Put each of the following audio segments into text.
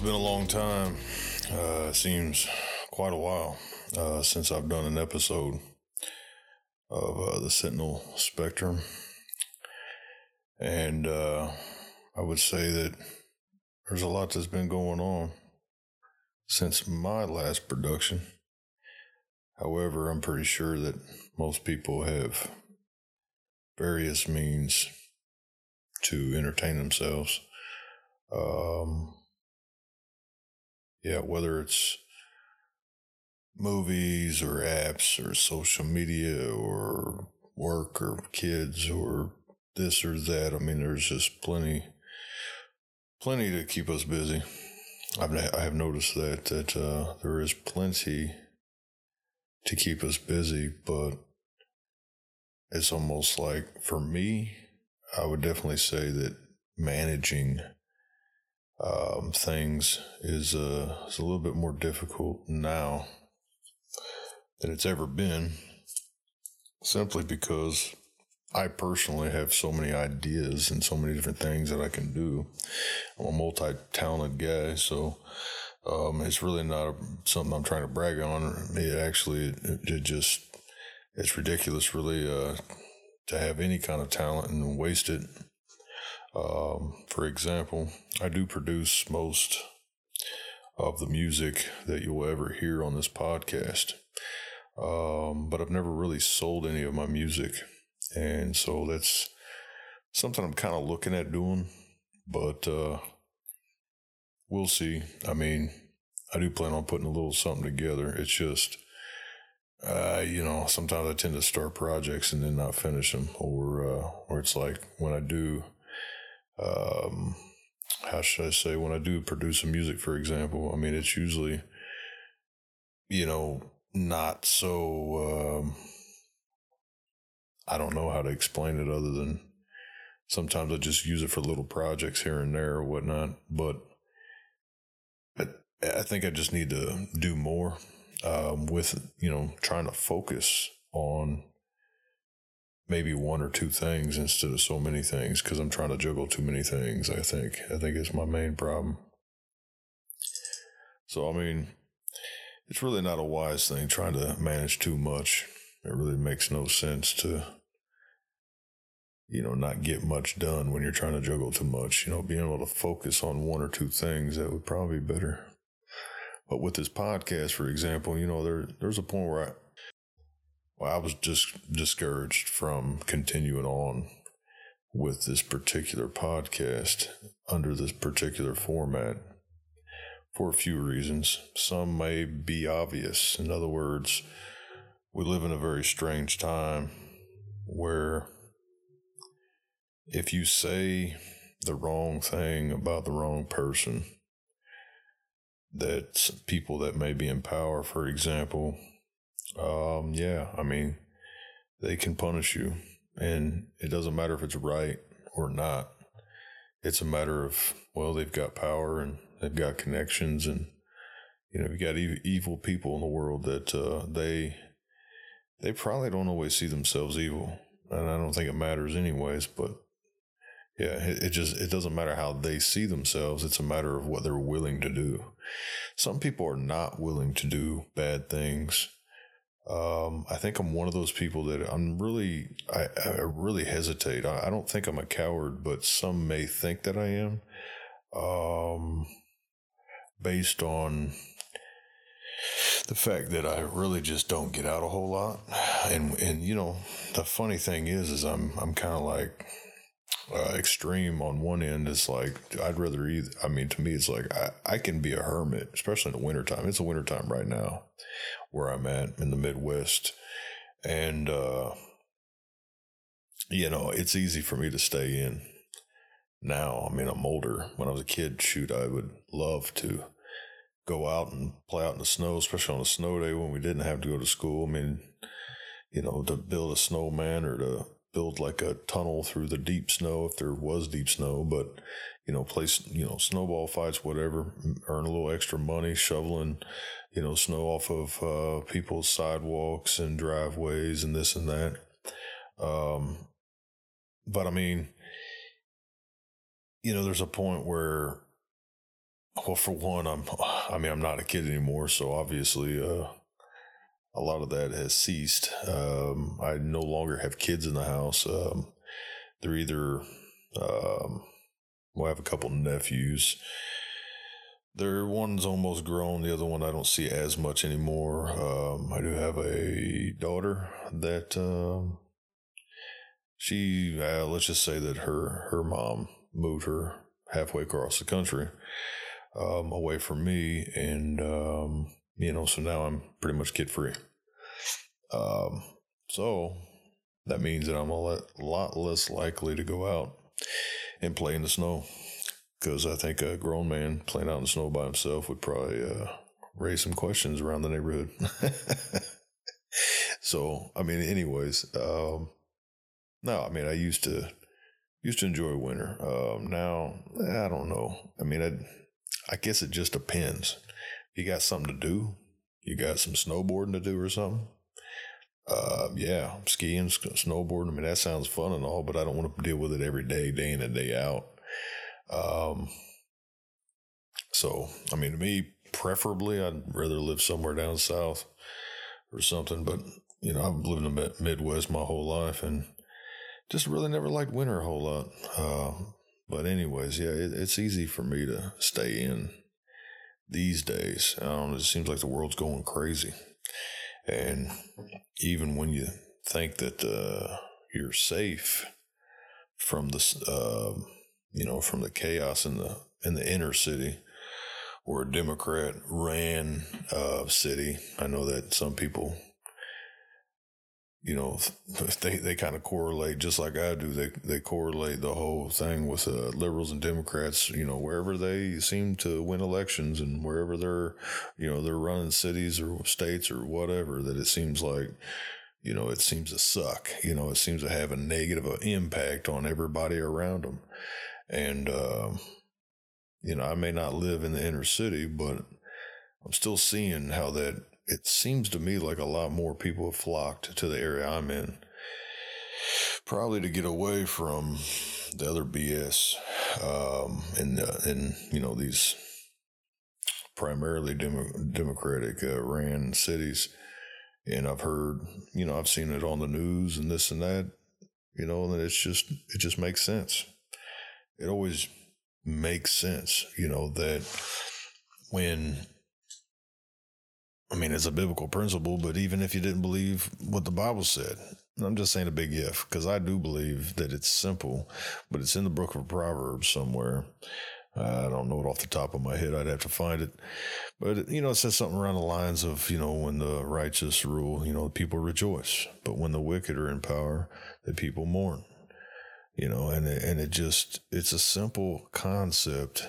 It's been a long time. Uh, seems quite a while uh, since I've done an episode of uh, the Sentinel Spectrum. And uh, I would say that there's a lot that's been going on since my last production. However, I'm pretty sure that most people have various means to entertain themselves. Um, yeah, whether it's movies or apps or social media or work or kids or this or that. I mean, there's just plenty, plenty to keep us busy. I've I have noticed that that uh, there is plenty to keep us busy, but it's almost like for me, I would definitely say that managing um, things is, uh, is a little bit more difficult now than it's ever been, simply because I personally have so many ideas and so many different things that I can do. I'm a multi talented guy, so um, it's really not a, something I'm trying to brag on. It actually, it, it just, it's ridiculous, really, uh, to have any kind of talent and waste it. Um, for example, I do produce most of the music that you'll ever hear on this podcast. Um, but I've never really sold any of my music. And so that's something I'm kind of looking at doing, but, uh, we'll see. I mean, I do plan on putting a little something together. It's just, uh, you know, sometimes I tend to start projects and then not finish them, or uh, or it's like when I do, um, how should I say, when I do produce some music, for example. I mean, it's usually, you know, not so. Um, I don't know how to explain it other than sometimes I just use it for little projects here and there or whatnot, but. I, I think I just need to do more um, with you know trying to focus on maybe one or two things instead of so many things because I'm trying to juggle too many things. I think I think it's my main problem. So I mean, it's really not a wise thing trying to manage too much. It really makes no sense to you know not get much done when you're trying to juggle too much. You know, being able to focus on one or two things that would probably be better. But with this podcast, for example, you know, there there's a point where I well, I was just discouraged from continuing on with this particular podcast under this particular format for a few reasons. Some may be obvious. In other words, we live in a very strange time where if you say the wrong thing about the wrong person, that people that may be in power, for example, um, yeah, I mean, they can punish you. And it doesn't matter if it's right or not. It's a matter of, well, they've got power and they've got connections. And, you know, you got ev- evil people in the world that uh, they, they probably don't always see themselves evil. And I don't think it matters anyways, but yeah, it, it, just it doesn't matter how they see themselves. It's a matter of what they're willing to do. Some people are not willing to do bad things. Um, I think I'm one of those people that I'm really, I, I really hesitate. I, I, don't think I'm a coward, but some may think that I am. Um, based on the fact that I really just don't get out a whole lot. And, and, you know, the funny thing is, is I'm, I'm kind of like, uh, extreme on one end is like I'd rather either. I mean, to me, it's like I, I can be a hermit, especially in the wintertime. It's a wintertime right now where I'm at in the Midwest, and uh, you know it's easy for me to stay in. Now, I mean, I'm older. When I was a kid, shoot, I would love to go out and play out in the snow, especially on a snow day when we didn't have to go to school. I mean, you know, to build a snowman or to build like a tunnel through the deep snow if there was deep snow, but you know, place, you know, snowball fights, whatever, earn a little extra money, shoveling, you know, snow off of uh, people's sidewalks and driveways and this and that. Um, but I mean, you know, there's a point where well, for one, I'm, I mean, I'm not a kid anymore. So obviously, uh, a lot of that has ceased. Um, I no longer have kids in the house. Um, they're either, um, well, I have a couple nephews. Their one's almost grown. The other one I don't see as much anymore. Um, I do have a daughter that um, she. Uh, let's just say that her her mom moved her halfway across the country um, away from me, and um, you know, so now I'm pretty much kid free. Um, so that means that I'm a lot less likely to go out and play in the snow because I think a grown man playing out in the snow by himself would probably uh, raise some questions around the neighborhood. so, I mean, anyways, um, no, I mean, I used to used to enjoy winter. Um, now, I don't know. I mean, I, I guess it just depends. You got something to do. You got some snowboarding to do or something. Uh, yeah, skiing, snowboarding. I mean, that sounds fun and all, but I don't want to deal with it every day, day in and day out. Um, so, I mean, to me, preferably, I'd rather live somewhere down south or something. But you know, I've lived in the Midwest my whole life and just really never liked winter a whole lot. Uh, but anyways, yeah, it, it's easy for me to stay in these days. Don't it seems like the world's going crazy. And even when you think that uh, you're safe from the, uh, you know, from the chaos in the in the inner city, or a Democrat ran uh, city, I know that some people you know, they, they kind of correlate just like I do. They they correlate the whole thing with uh, liberals and Democrats. You know, wherever they seem to win elections and wherever they're, you know, they're running cities or states or whatever, that it seems like, you know, it seems to suck. You know, it seems to have a negative impact on everybody around them. And, uh, you know, I may not live in the inner city, but I'm still seeing how that it seems to me like a lot more people have flocked to the area I'm in. Probably to get away from the other BS um, and and you know these primarily Demo- Democratic uh, ran cities, and I've heard you know I've seen it on the news and this and that, you know, and it's just it just makes sense. It always makes sense, you know, that when I mean, it's a biblical principle, but even if you didn't believe what the Bible said, I'm just saying a big if, because I do believe that it's simple, but it's in the book of Proverbs somewhere. I don't know it off the top of my head. I'd have to find it. But, you know, it says something around the lines of, you know, when the righteous rule, you know, the people rejoice. But when the wicked are in power, the people mourn. You know, and it, and it just, it's a simple concept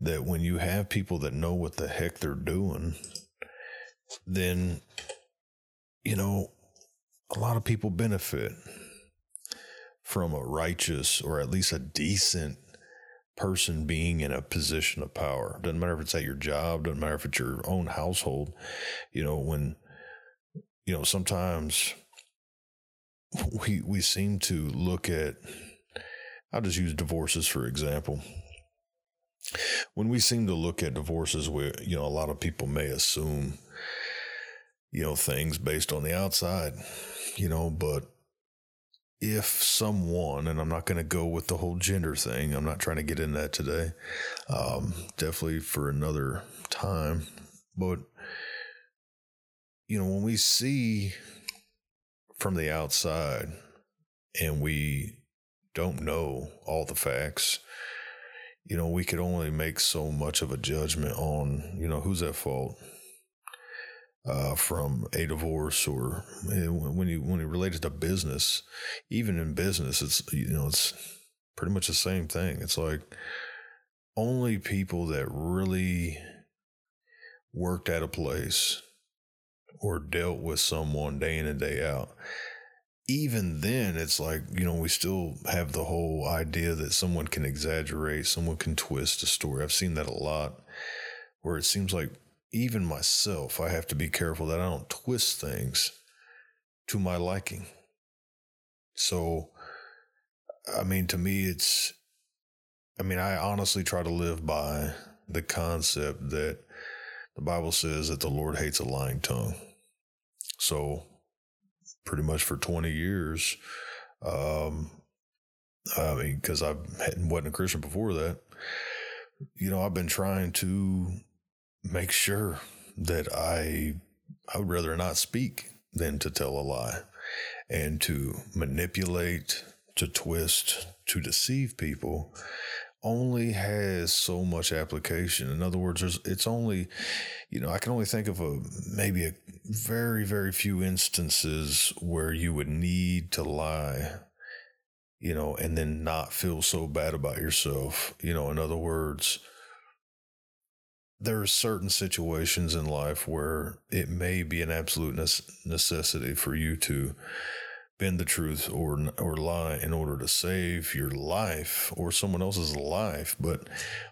that when you have people that know what the heck they're doing, then, you know, a lot of people benefit from a righteous or at least a decent person being in a position of power. Doesn't matter if it's at your job, doesn't matter if it's your own household. You know, when, you know, sometimes we we seem to look at I'll just use divorces for example. When we seem to look at divorces where, you know, a lot of people may assume you know, things based on the outside, you know, but if someone, and I'm not going to go with the whole gender thing, I'm not trying to get in that today, um, definitely for another time, but, you know, when we see from the outside and we don't know all the facts, you know, we could only make so much of a judgment on, you know, who's at fault uh, from a divorce or eh, when you when you relate it to business, even in business, it's you know it's pretty much the same thing. It's like only people that really worked at a place or dealt with someone day in and day out. Even then, it's like, you know, we still have the whole idea that someone can exaggerate, someone can twist a story. I've seen that a lot where it seems like even myself, I have to be careful that I don't twist things to my liking. So, I mean, to me, it's, I mean, I honestly try to live by the concept that the Bible says that the Lord hates a lying tongue. So, pretty much for 20 years, um, I mean, because I wasn't a Christian before that, you know, I've been trying to make sure that I I would rather not speak than to tell a lie and to manipulate, to twist, to deceive people only has so much application. In other words, it's only, you know, I can only think of a maybe a very, very few instances where you would need to lie, you know, and then not feel so bad about yourself. You know, in other words, there are certain situations in life where it may be an absolute necessity for you to bend the truth or or lie in order to save your life or someone else's life but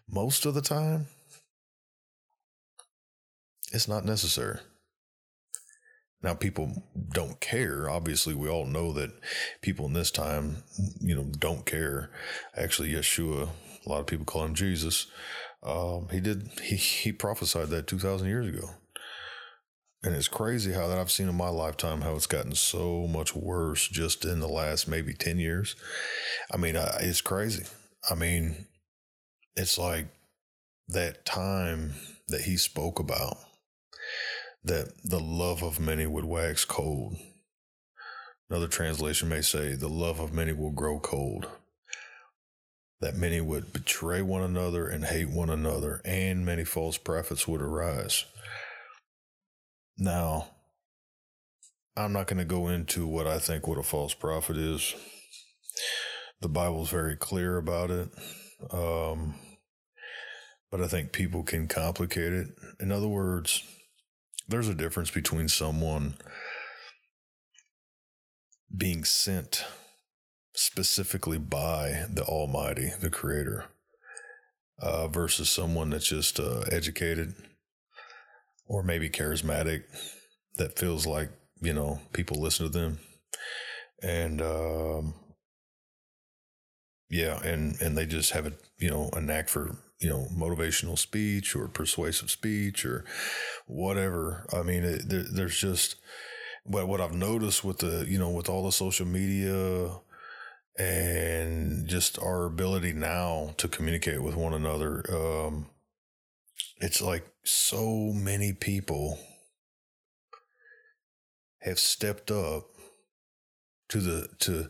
most of the time it's not necessary. Now people don't care. Obviously we all know that people in this time you know don't care. Actually yeshua a lot of people call him jesus um, he did he, he prophesied that 2000 years ago and it's crazy how that I've seen in my lifetime how it's gotten so much worse just in the last maybe 10 years. I mean, I, it's crazy. I mean, it's like that time that he spoke about that the love of many would wax cold. Another translation may say, the love of many will grow cold. That many would betray one another and hate one another, and many false prophets would arise. Now, I'm not going to go into what I think what a false prophet is. The Bible's very clear about it. Um, but I think people can complicate it. In other words, there's a difference between someone being sent specifically by the Almighty, the Creator, uh, versus someone that's just uh, educated or maybe charismatic that feels like, you know, people listen to them. And, um, yeah, and, and they just have a, you know, a knack for, you know, motivational speech or persuasive speech or whatever. I mean, it, there, there's just, what, what I've noticed with the, you know, with all the social media and just our ability now to communicate with one another, um, it's like so many people have stepped up to the to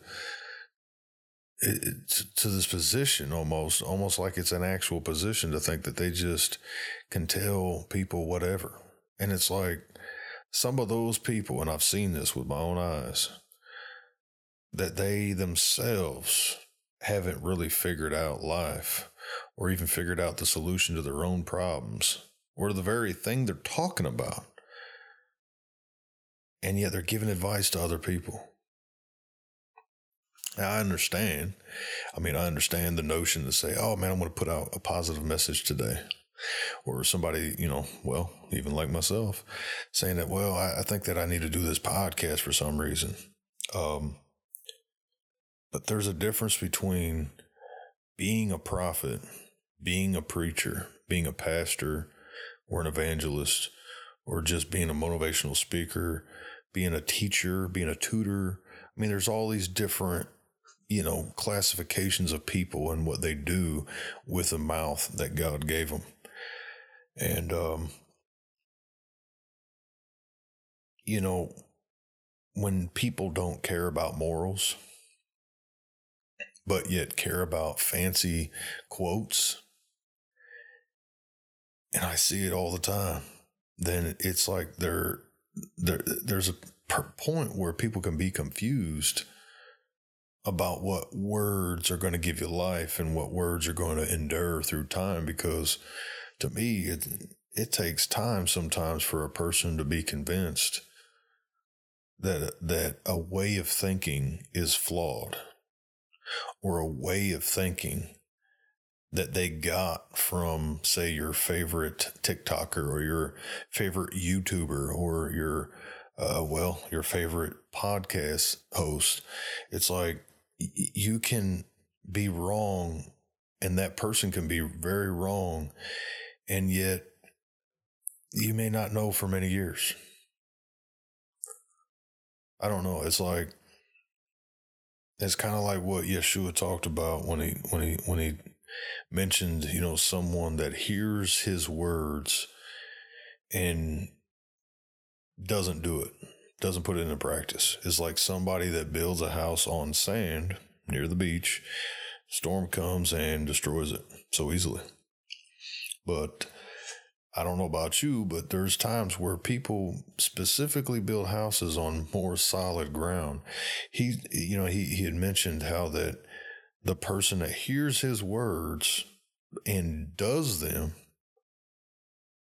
to this position almost almost like it's an actual position to think that they just can tell people whatever. And it's like some of those people and I've seen this with my own eyes that they themselves haven't really figured out life or even figured out the solution to their own problems or the very thing they're talking about. And yet they're giving advice to other people. Now, I understand. I mean, I understand the notion to say, oh man, I'm going to put out a positive message today. Or somebody, you know, well, even like myself, saying that, well, I, I think that I need to do this podcast for some reason. Um, but there's a difference between being a prophet, being a preacher, being a pastor, or an evangelist, or just being a motivational speaker, being a teacher, being a tutor. I mean, there's all these different, you know, classifications of people and what they do with the mouth that God gave them. And, um, you know, when people don't care about morals, but yet care about fancy quotes, and I see it all the time, then it's like there, there there's a point where people can be confused about what words are going to give you life and what words are going to endure through time because to me it it takes time sometimes for a person to be convinced that that a way of thinking is flawed or a way of thinking that they got from, say, your favorite TikToker or your favorite YouTuber or your, uh, well, your favorite podcast host. It's like you can be wrong and that person can be very wrong and yet you may not know for many years. I don't know. It's like it's kind of like what Yeshua talked about when he when he when he mentioned, you know, someone that hears his words and doesn't do it, doesn't put it into practice. It's like somebody that builds a house on sand near the beach, storm comes and destroys it so easily. But I don't know about you, but there's times where people specifically build houses on more solid ground. He, you know, he, he had mentioned how that the person that hears his words and does them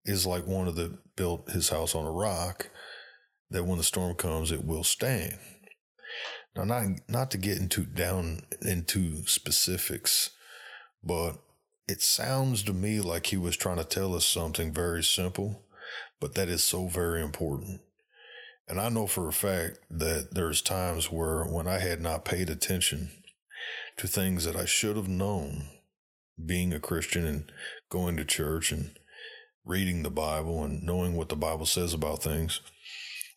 is like one of the built his house on a rock that when the storm comes, it will stand. Now, not, not to get into down into specifics, but it sounds to me like he was trying to tell us something very simple, but that is so very important. And I know for a fact that there's times where when I had not paid attention to things that I should have known, being a Christian and going to church and reading the Bible and knowing what the Bible says about things,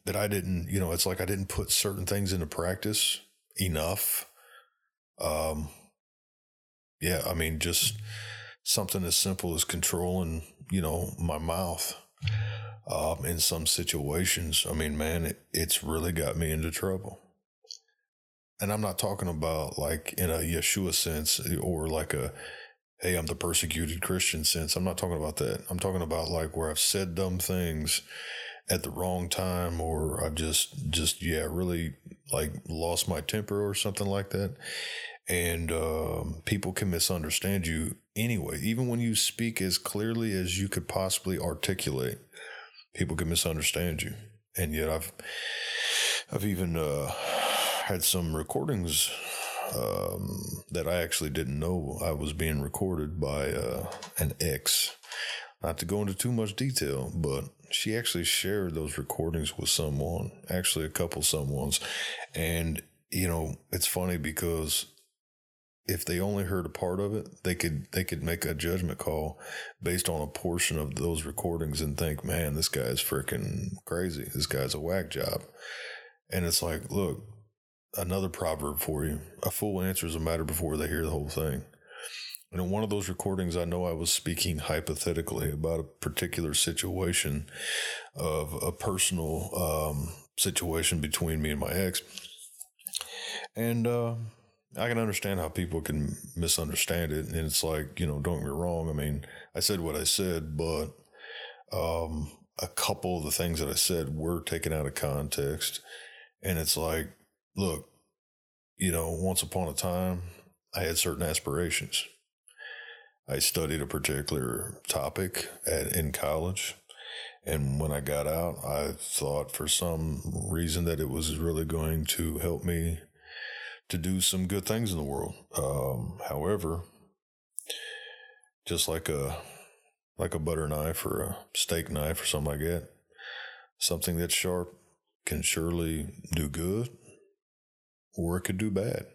that I didn't, you know, it's like I didn't put certain things into practice enough. Um, yeah, I mean, just something as simple as controlling, you know, my mouth um, in some situations. I mean, man, it, it's really got me into trouble. And I'm not talking about like in a Yeshua sense or like a, hey, I'm the persecuted Christian sense. I'm not talking about that. I'm talking about like where I've said dumb things at the wrong time or I've just, just, yeah, really like lost my temper or something like that and um, people can misunderstand you anyway. Even when you speak as clearly as you could possibly articulate, people can misunderstand you. And yet, I've I've even uh, had some recordings um, that I actually didn't know I was being recorded by uh, an ex. Not to go into too much detail, but she actually shared those recordings with someone, actually a couple someones, and you know it's funny because if they only heard a part of it, they could they could make a judgment call based on a portion of those recordings and think, man, this guy's freaking crazy. This guy's a whack job. And it's like, look, another proverb for you. A fool answers a matter before they hear the whole thing. And in one of those recordings, I know I was speaking hypothetically about a particular situation of a personal um, situation between me and my ex. And uh, I can understand how people can misunderstand it. And it's like, you know, don't get me wrong. I mean, I said what I said, but um, a couple of the things that I said were taken out of context. And it's like, look, you know, once upon a time, I had certain aspirations. I studied a particular topic at, in college. And when I got out, I thought for some reason that it was really going to help me to do some good things in the world. Um, however, just like a like a butter knife or a steak knife or something like that, something that's sharp can surely do good or it could do bad.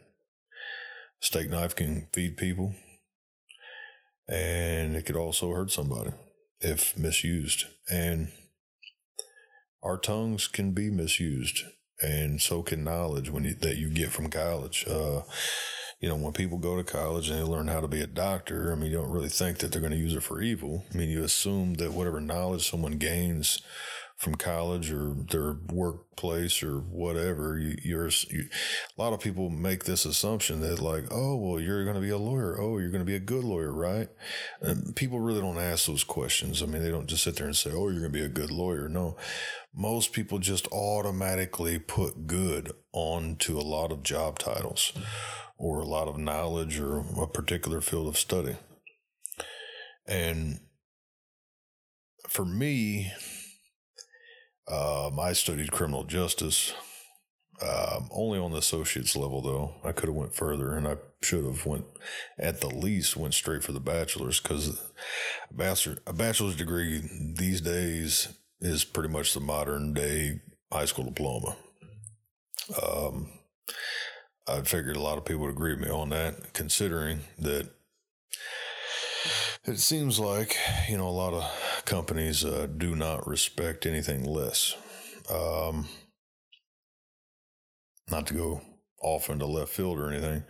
Steak knife can feed people and it could also hurt somebody if misused. And our tongues can be misused and so can knowledge when you, that you get from college. Uh, you know, when people go to college and they learn how to be a doctor, I mean, you don't really think that they're going to use it for evil. I mean, you assume that whatever knowledge someone gains from college or their workplace or whatever, you, you, a lot of people make this assumption that like, oh, well, you're going to be a lawyer. Oh, you're going to be a good lawyer, right? And people really don't ask those questions. I mean, they don't just sit there and say, oh, you're going to be a good lawyer. No, most people just automatically put good onto a lot of job titles or a lot of knowledge or a particular field of study. And for me, um, I studied criminal justice, um, only on the associate's level though. I could have went further, and I should have went at the least went straight for the bachelor's because a bachelor a bachelor's degree these days is pretty much the modern day high school diploma. Um, I figured a lot of people would agree with me on that, considering that it seems like you know a lot of companies uh, do not respect anything less. Um, not to go off into left field or anything,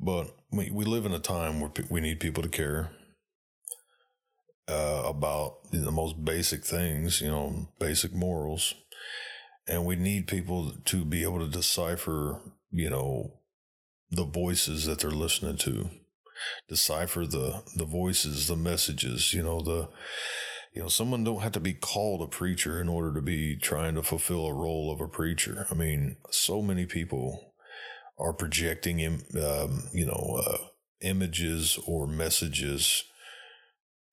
but we we live in a time where we need people to care uh, about the most basic things, you know, basic morals, and we need people to be able to decipher, you know, the voices that they're listening to decipher the the voices, the messages, you know, the you know, someone don't have to be called a preacher in order to be trying to fulfill a role of a preacher. I mean, so many people are projecting, um, you know, uh, images or messages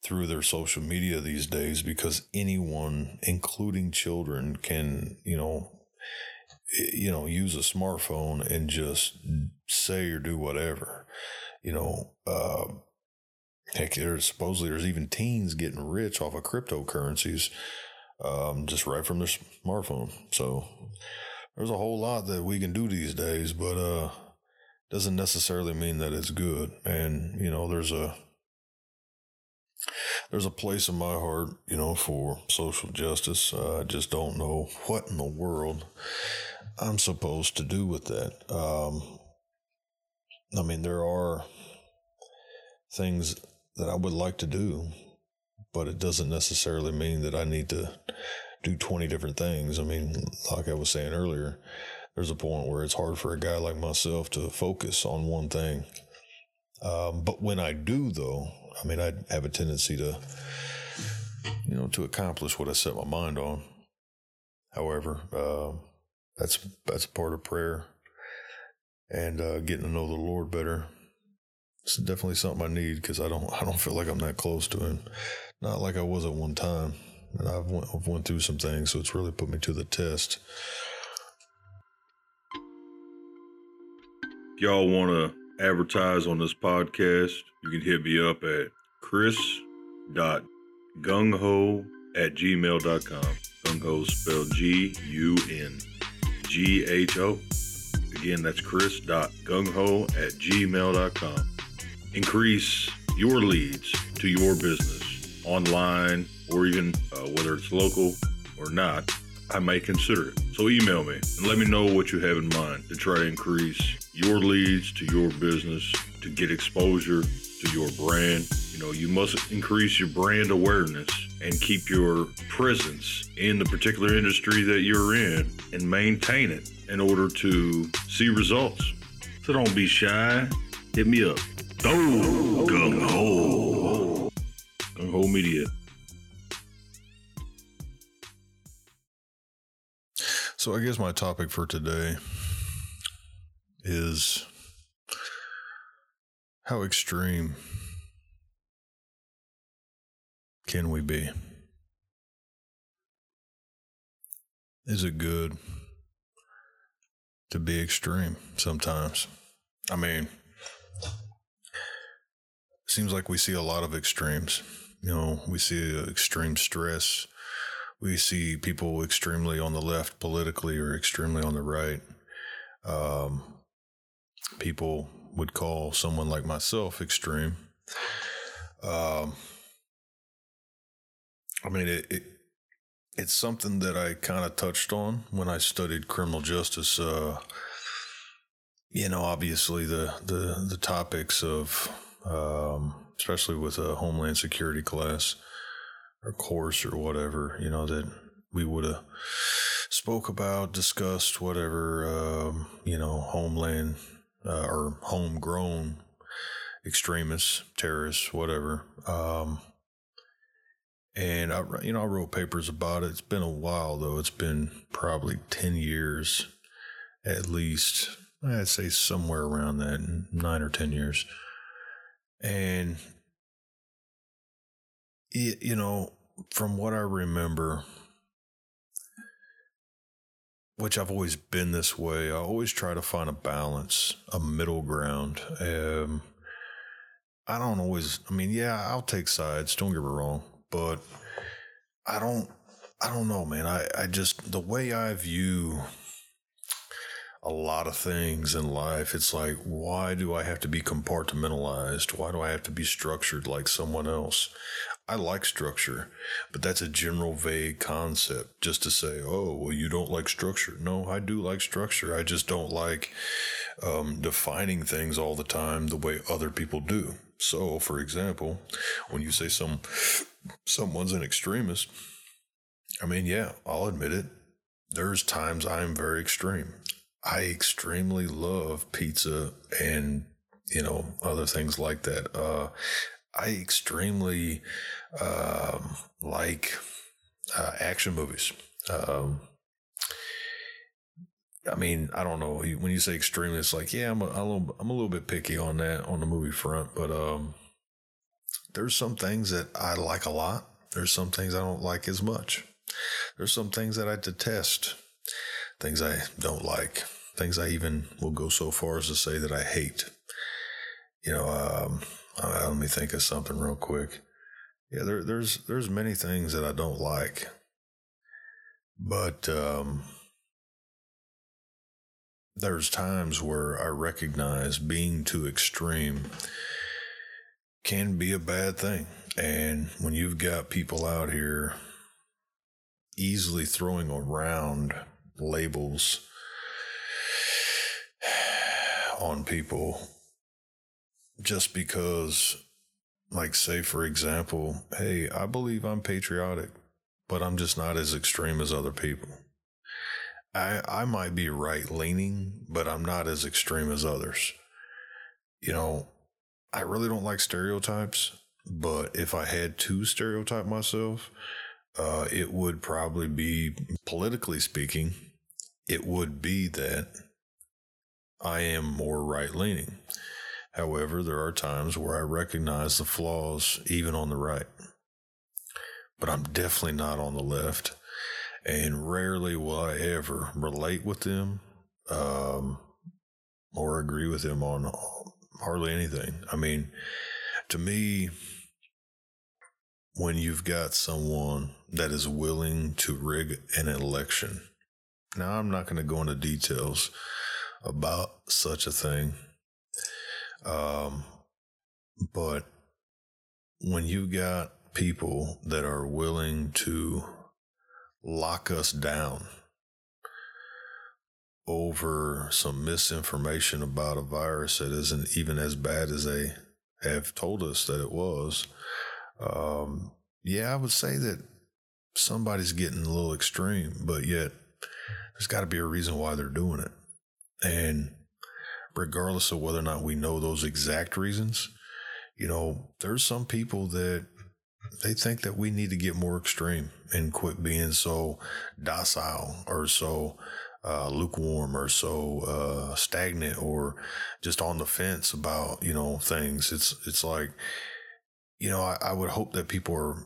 through their social media these days because anyone, including children, can, you know, you know, use a smartphone and just say or do whatever you know, uh, heck, there's supposedly there's even teens getting rich off of cryptocurrencies, um, just right from their smartphone. So there's a whole lot that we can do these days, but uh, doesn't necessarily mean that it's good. And you know, there's a there's a place in my heart, you know, for social justice. Uh, I just don't know what in the world I'm supposed to do with that. Um, I mean, there are things that I would like to do, but it doesn't necessarily mean that I need to do 20 different things. I mean, like I was saying earlier, there's a point where it's hard for a guy like myself to focus on one thing. Um, but when I do, though, I mean, I have a tendency to, you know, to accomplish what I set my mind on. However, uh, that's that's part of prayer and uh, getting to know the Lord better. It's definitely something I need because I don't I don't feel like I'm that close to Him, not like I was at one time. And I've went, I've went through some things, so it's really put me to the test. If y'all want to advertise on this podcast, you can hit me up at chris.gungho at gmail.com. Gungho spelled G U N G H O. Again, that's chris.gungho at gmail.com. Increase your leads to your business online or even uh, whether it's local or not. I may consider it. So email me and let me know what you have in mind to try to increase your leads to your business, to get exposure to your brand. You know, you must increase your brand awareness and keep your presence in the particular industry that you're in and maintain it in order to see results. So don't be shy. Hit me up. Oh, gung ho. Gung ho media. So I guess my topic for today is how extreme can we be? Is it good to be extreme sometimes? I mean, seems like we see a lot of extremes. You know, we see extreme stress. We see people extremely on the left politically or extremely on the right. Um, people would call someone like myself extreme. Um, I mean, it, it it's something that I kind of touched on when I studied criminal justice. Uh, you know, obviously the the the topics of, um, especially with a homeland security class or course or whatever, you know, that we would have spoke about, discussed, whatever, um, you know, homeland uh, or homegrown extremists, terrorists, whatever. Um, and I, you know, I wrote papers about it. It's been a while though. It's been probably 10 years at least. I'd say somewhere around that, nine or 10 years. And, it, you know, from what I remember, which I've always been this way, I always try to find a balance, a middle ground. Um, I don't always, I mean, yeah, I'll take sides, don't get me wrong but I don't I don't know, man. I, I just the way I view a lot of things in life. It's like, why do I have to be compartmentalized? Why do I have to be structured like someone else? I like structure, but that's a general vague concept just to say, oh, well, you don't like structure. No, I do like structure. I just don't like um, defining things all the time the way other people do. So, for example, when you say some someone's an extremist, I mean, yeah, I'll admit it. There's times I'm very extreme. I extremely love pizza and you know other things like that. Uh, I extremely um, like uh, action movies. Um, I mean, I don't know. When you say extremely, it's like, yeah, I'm a, little, I'm a little bit picky on that on the movie front, but um, there's some things that I like a lot. There's some things I don't like as much. There's some things that I detest things I don't like, things I even will go so far as to say that I hate. You know, um, uh, let me think of something real quick. Yeah, there, there's there's many things that I don't like, but um, there's times where I recognize being too extreme can be a bad thing, and when you've got people out here easily throwing around labels on people just because like say for example hey i believe i'm patriotic but i'm just not as extreme as other people i i might be right leaning but i'm not as extreme as others you know i really don't like stereotypes but if i had to stereotype myself uh, it would probably be politically speaking it would be that I am more right leaning. However, there are times where I recognize the flaws even on the right. But I'm definitely not on the left. And rarely will I ever relate with them um, or agree with them on hardly anything. I mean, to me, when you've got someone that is willing to rig an election, now, I'm not going to go into details about such a thing. Um, but when you've got people that are willing to lock us down over some misinformation about a virus that isn't even as bad as they have told us that it was, um, yeah, I would say that somebody's getting a little extreme, but yet there's got to be a reason why they're doing it. And regardless of whether or not we know those exact reasons, you know, there's some people that they think that we need to get more extreme and quit being so docile or so uh, lukewarm or so uh, stagnant or just on the fence about you know things. It's it's like you know I, I would hope that people are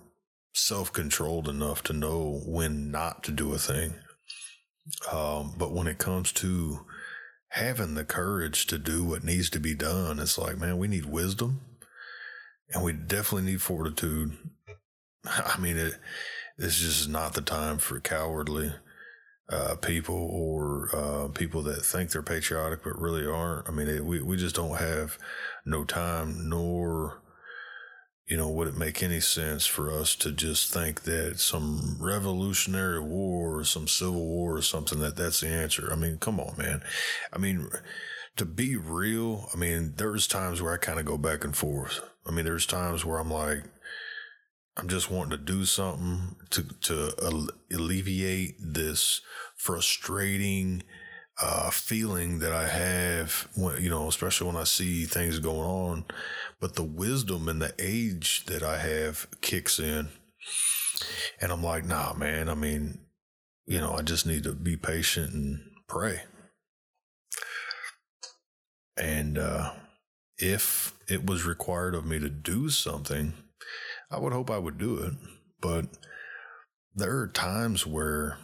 self controlled enough to know when not to do a thing um, but when it comes to having the courage to do what needs to be done, it's like, man, we need wisdom and we definitely need fortitude. I mean, it, this just not the time for cowardly uh, people or uh, people that think they're patriotic but really aren't. I mean, it, we, we just don't have no time nor you know, would it make any sense for us to just think that some revolutionary war or some civil war or something that that's the answer? I mean, come on, man. I mean, to be real, I mean, there's times where I kind of go back and forth. I mean, there's times where I'm like, I'm just wanting to do something to to alleviate this frustrating uh, feeling that I have when you know, especially when I see things going on but the wisdom and the age that I have kicks in. And I'm like, nah, man, I mean, you know, I just need to be patient and pray. And uh, if it was required of me to do something, I would hope I would do it. But there are times where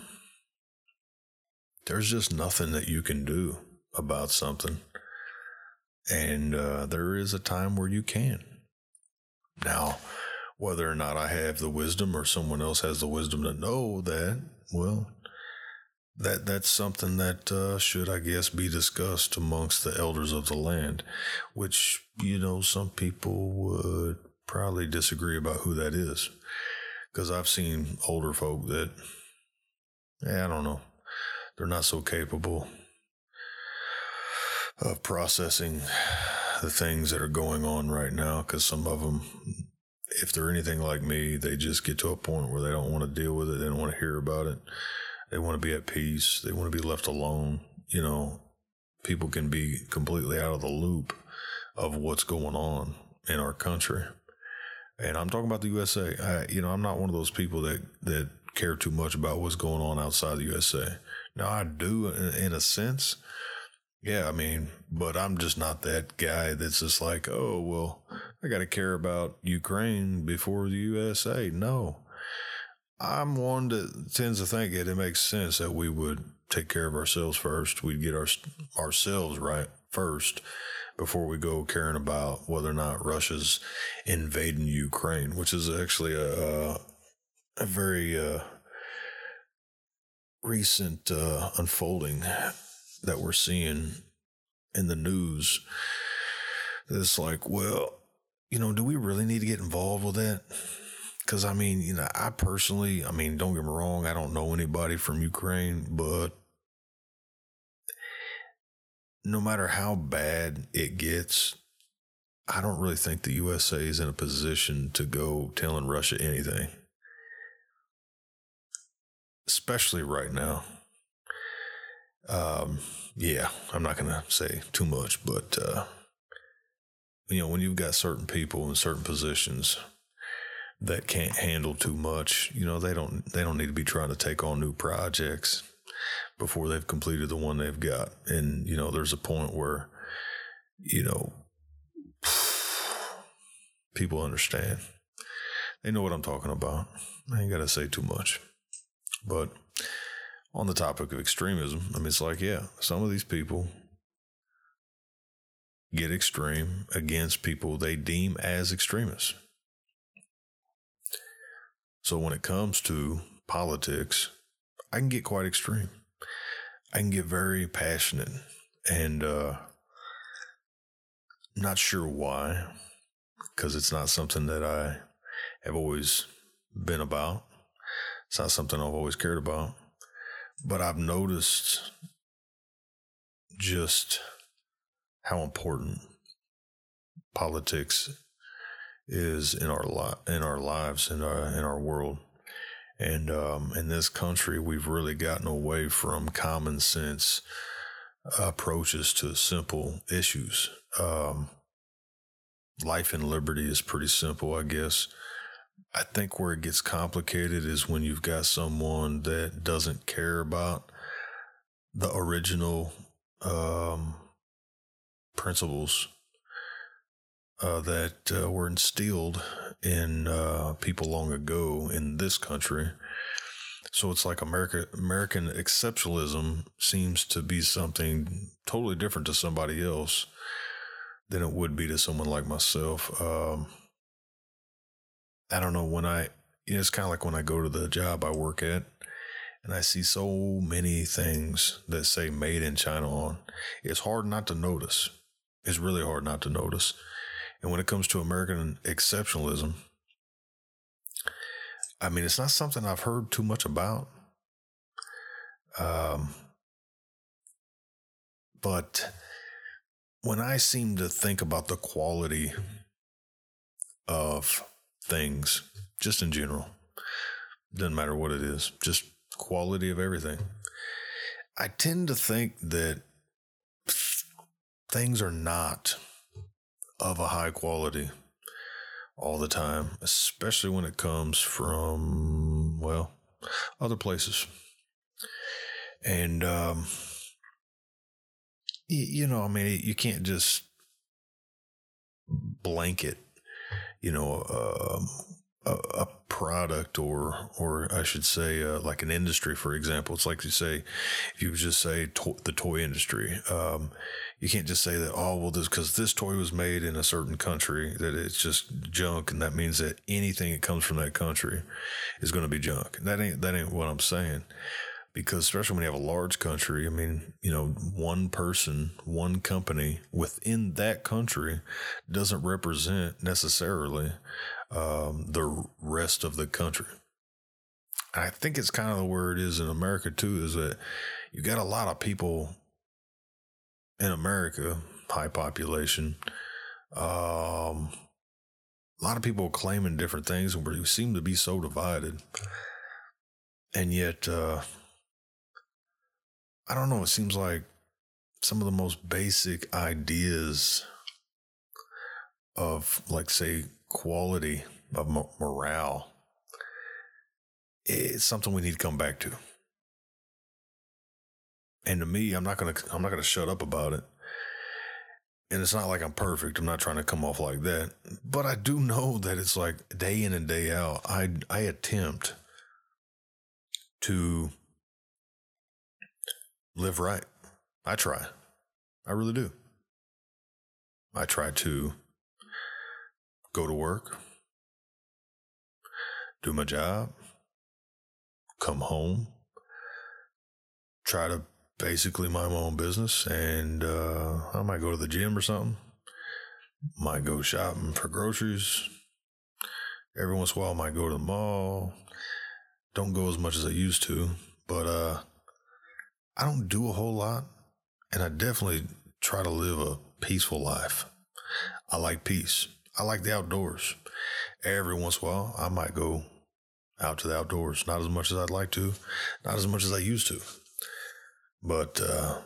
there's just nothing that you can do about something. And uh, there is a time where you can. Now, whether or not I have the wisdom or someone else has the wisdom to know that, well, that that's something that uh, should, I guess, be discussed amongst the elders of the land, which you know some people would probably disagree about who that is, because I've seen older folk that, yeah, I don't know, they're not so capable of processing the things that are going on right now, because some of them. If they're anything like me, they just get to a point where they don't want to deal with it. They don't want to hear about it they want to be at peace. They want to be left alone. You know, people can be completely out of the loop of what's going on in our country. And I'm talking about the USA. I, you know, I'm not one of those people that, that care too much about what's going on outside the USA. Now, I do in, in a sense. Yeah, I mean, but I'm just not that guy that's just like, oh, well, I got to care about Ukraine before the USA. No, I'm one that tends to think it, it makes sense that we would take care of ourselves first. We'd get our ourselves right first before we go caring about whether or not Russia's invading Ukraine, which is actually a a, a very uh, recent uh, unfolding that we're seeing in the news. It's like, well, you know, do we really need to get involved with that? Because I mean, you know, I personally, I mean, don't get me wrong, I don't know anybody from Ukraine, but no matter how bad it gets, I don't really think the USA is in a position to go telling Russia anything, especially right now. Um, yeah, I'm not going to say too much, but, uh, you know, when you've got certain people in certain positions, that can't handle too much. You know, they don't they don't need to be trying to take on new projects before they've completed the one they've got. And you know, there's a point where you know people understand. They know what I'm talking about. I ain't got to say too much. But on the topic of extremism, I mean, it's like, yeah, some of these people get extreme against people they deem as extremists. So when it comes to politics, I can get quite extreme. I can get very passionate and uh, not sure why, because it's not something that I have always been about. It's not something I've always cared about. But I've noticed just how important politics is in our li- in our lives in our in our world. And um, in this country, we've really gotten away from common sense approaches to simple issues. Um, life and liberty is pretty simple, I guess. I think where it gets complicated is when you've got someone that doesn't care about the original um, principles uh, that uh, were instilled in uh, people long ago in this country. So it's like America, American exceptionalism seems to be something totally different to somebody else than it would be to someone like myself. Um, I don't know when I, you know, it's kind of like when I go to the job I work at and I see so many things that say made in China on. It's hard not to notice. It's really hard not to notice. And when it comes to American exceptionalism, I mean, it's not something I've heard too much about. Um, but when I seem to think about the quality of things, just in general, doesn't matter what it is, just quality of everything, I tend to think that things are not of a high quality all the time, especially when it comes from, well, other places. And, um, you, you know, I mean, you can't just blanket, you know, um, a, a, product or, or I should say, uh, like an industry, for example. It's like you say, if you just say to- the toy industry, um, you can't just say that oh well this because this toy was made in a certain country that it's just junk and that means that anything that comes from that country is going to be junk that ain't that ain't what i'm saying because especially when you have a large country, I mean, you know, one person, one company within that country doesn't represent necessarily um, the rest of the country. I think it's kind of the where it is in America too, is that you got a lot of people in America, high population, um, a lot of people claiming different things, and we seem to be so divided. And yet, uh, I don't know, it seems like some of the most basic ideas of, like, say, quality of morale eh, is something we need to come back to. And to me, I'm not gonna I'm not gonna shut up about it. And it's not like I'm perfect. I'm not trying to come off like that. But I do know that it's like day in and day out, I I attempt to live right. I try. I really do. I try to go to work, do my job, come home, try to basically mind my own business, and uh, I might go to the gym or something. Might go shopping for groceries. Every once in a while, I might go to the mall. Don't go as much as I used to, but uh, I don't do a whole lot, and I definitely try to live a peaceful life. I like peace. I like the outdoors. Every once in a while, I might go out to the outdoors. Not as much as I'd like to, not as much as I used to. But uh,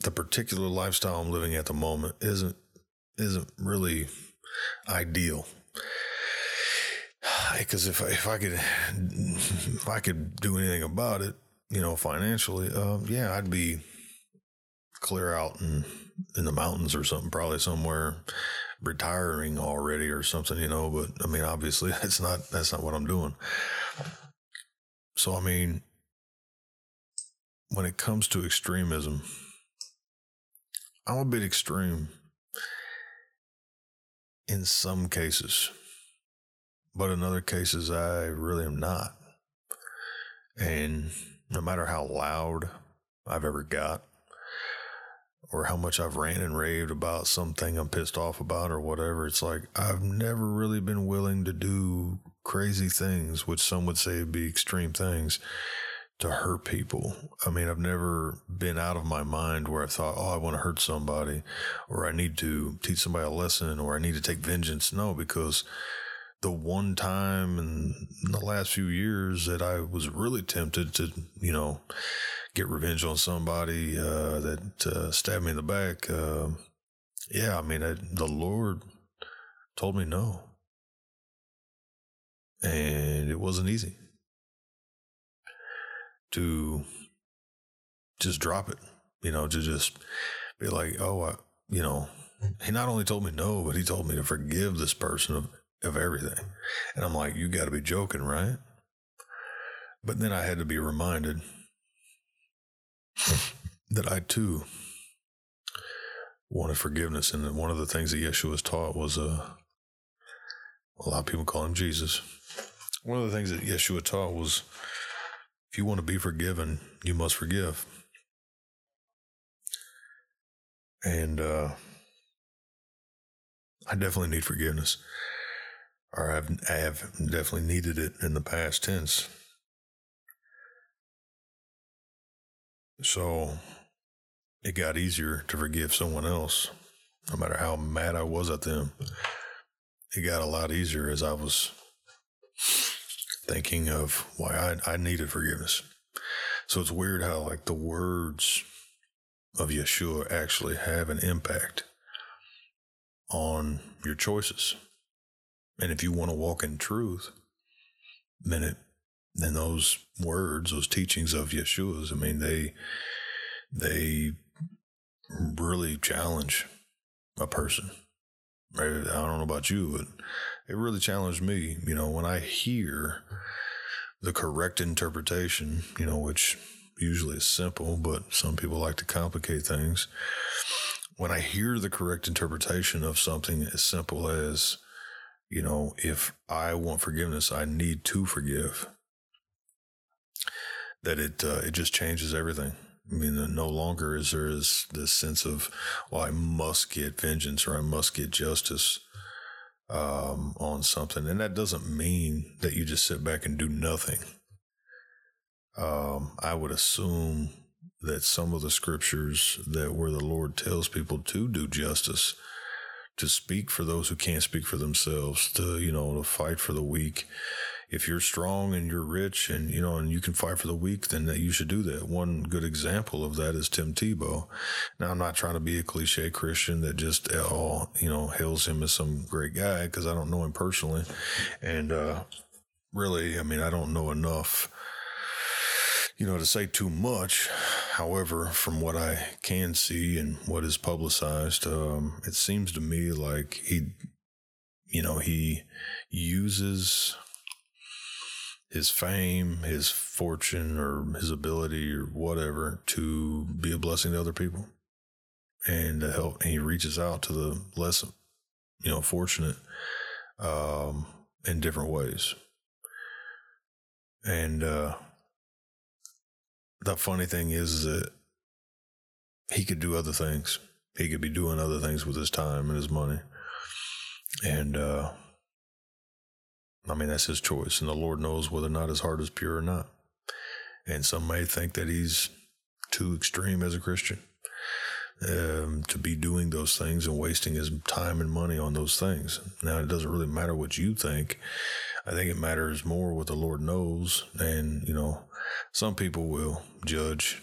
the particular lifestyle I'm living at the moment isn't isn't really ideal. Because if I, if I could if I could do anything about it, you know, financially, uh, yeah, I'd be clear out in in the mountains or something, probably somewhere retiring already or something, you know, but I mean, obviously that's not, that's not what I'm doing. So, I mean, when it comes to extremism, I'm a bit extreme in some cases, but in other cases, I really am not. And no matter how loud I've ever got, or how much I've ran and raved about something I'm pissed off about or whatever. It's like I've never really been willing to do crazy things, which some would say would be extreme things to hurt people. I mean, I've never been out of my mind where I thought, oh, I want to hurt somebody or I need to teach somebody a lesson or I need to take vengeance. No, because the one time in the last few years that I was really tempted to, you know, get revenge on somebody uh, that uh, stabbed me in the back. Uh, yeah, I mean, I, the Lord told me no. And it wasn't easy to just drop it, you know, to just be like, oh, I, you know, he not only told me no, but he told me to forgive this person of, everything. And I'm like, you got to be joking, right? But then I had to be reminded that I too wanted forgiveness. And one of the things that Yeshua was taught was uh, a lot of people call him Jesus. One of the things that Yeshua taught was if you want to be forgiven, you must forgive. And uh, I definitely need forgiveness, or I've, I have definitely needed it in the past tense. So it got easier to forgive someone else, no matter how mad I was at them. It got a lot easier as I was thinking of why I, I needed forgiveness. So it's weird how, like, the words of Yeshua actually have an impact on your choices. And if you want to walk in truth, then it then those words, those teachings of Yeshua's, I mean, they they really challenge a person. I don't know about you, but it really challenged me. You know, when I hear the correct interpretation, you know, which usually is simple, but some people like to complicate things. When I hear the correct interpretation of something as simple as, you know, if I want forgiveness, I need to forgive that it uh, it just changes everything. I mean, no longer is there is this sense of, well, I must get vengeance or I must get justice um, on something, and that doesn't mean that you just sit back and do nothing. Um, I would assume that some of the scriptures that where the Lord tells people to do justice, to speak for those who can't speak for themselves, to you know, to fight for the weak, if you're strong and you're rich and you know and you can fight for the weak, then that you should do that. One good example of that is Tim Tebow. Now I'm not trying to be a cliche Christian that just at all you know hails him as some great guy because I don't know him personally, and uh, really, I mean I don't know enough you know, to say too much. However, from what I can see and what is publicized, um, it seems to me like he, you know, he uses his fame, his fortune, or his ability, or whatever, to be a blessing to other people, and to help. And he reaches out to the less, you know, fortunate, um, in different ways. And uh, the funny thing is that he could do other things. He could be doing other things with his time and his money, and uh, I mean, that's his choice, and the Lord knows whether or not his heart is pure or not. And some may think that he's too extreme as a Christian um, to be doing those things and wasting his time and money on those things. Now, it doesn't really matter what you think. I think it matters more what the Lord knows. And, you know, some people will judge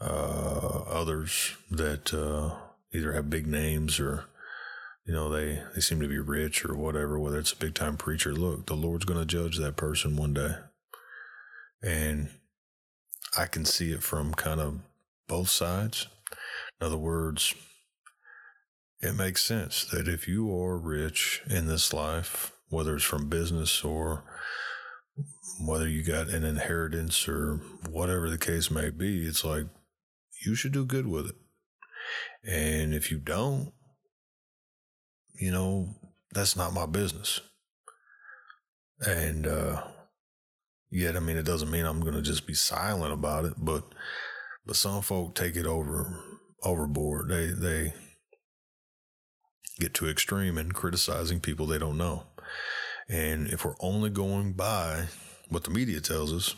uh, others that uh, either have big names or you know, they, they seem to be rich or whatever, whether it's a big time preacher. Look, the Lord's going to judge that person one day. And I can see it from kind of both sides. In other words, it makes sense that if you are rich in this life, whether it's from business or whether you got an inheritance or whatever the case may be, it's like you should do good with it. And if you don't, you know, that's not my business. And uh, yet, I mean, it doesn't mean I'm going to just be silent about it, but but some folk take it over overboard. They they get too extreme in criticizing people they don't know. And if we're only going by what the media tells us,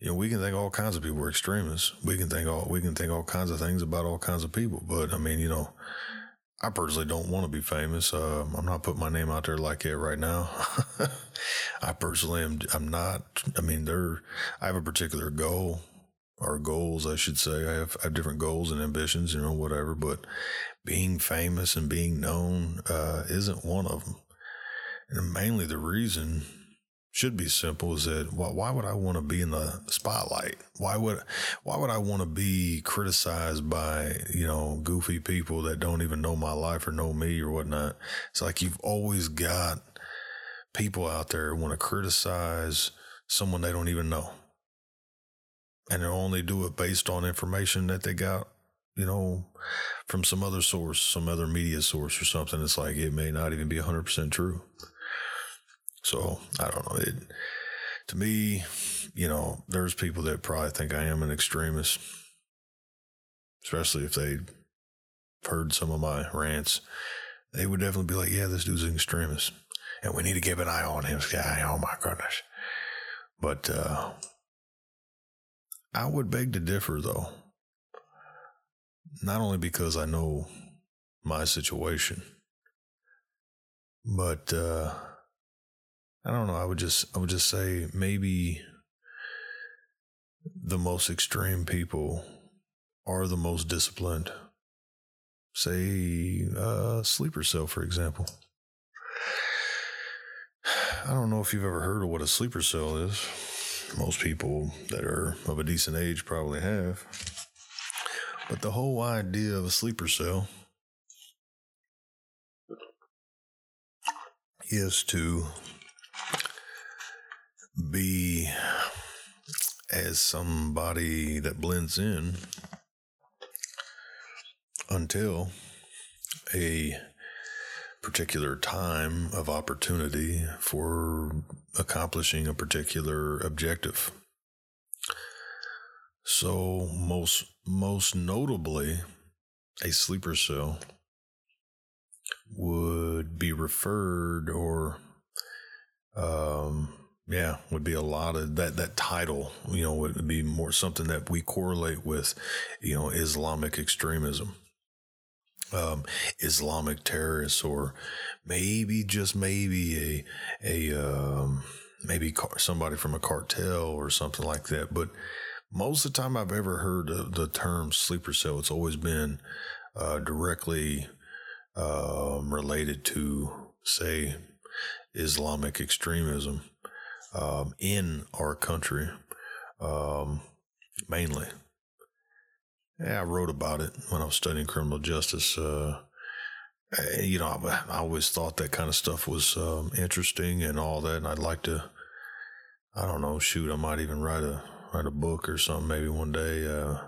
you know, we can think all kinds of people are extremists. We can think all we can think all kinds of things about all kinds of people. But I mean, you know, I personally don't want to be famous. Uh, I'm not putting my name out there like that right now. I personally am. I'm not. I mean, there. I have a particular goal or goals, I should say. I have, I have different goals and ambitions, you know, whatever. But being famous and being known uh, isn't one of them. And mainly the reason should be simple is that why, why would I want to be in the spotlight? Why would why would I want to be criticized by you know goofy people that don't even know my life or know me or whatnot? It's like you've always got people out there who want to criticize someone they don't even know, and they only do it based on information that they got, you know, from some other source, some other media source or something. It's like it may not even be hundred percent true. So I don't know. It, to me, you know, there's people that probably think I am an extremist, especially if they heard some of my rants. They would definitely be like, yeah, this dude's an extremist. And we need to keep an eye on him. Guy, oh my goodness. But uh, I would beg to differ, though. Not only because I know my situation, but uh, I don't know. I would just I would just say maybe the most extreme people are the most disciplined. Say uh, sleeper cell, for example. I don't know if you've ever heard of what a sleeper cell is. Most people that are of a decent age probably have. But the whole idea of a sleeper cell is to be as somebody that blends in until a particular time of opportunity for accomplishing a particular objective. So most most notably, a sleeper cell would be referred or um yeah would be a lot of that that title you know would be more something that we correlate with you know islamic extremism. Um islamic terrorists or maybe just maybe a a um maybe car, somebody from a cartel or something like that. But most of the time i've ever heard the term sleeper cell it's always been uh, directly um, related to, say, Islamic extremism um, in our country, um, mainly. Yeah, I wrote about it when I was studying criminal justice. Uh, you know, I, I, always thought that kind of stuff was um, interesting and all that, and I'd like to. I don't know. Shoot, I might even write a write a book or something maybe one day. Uh,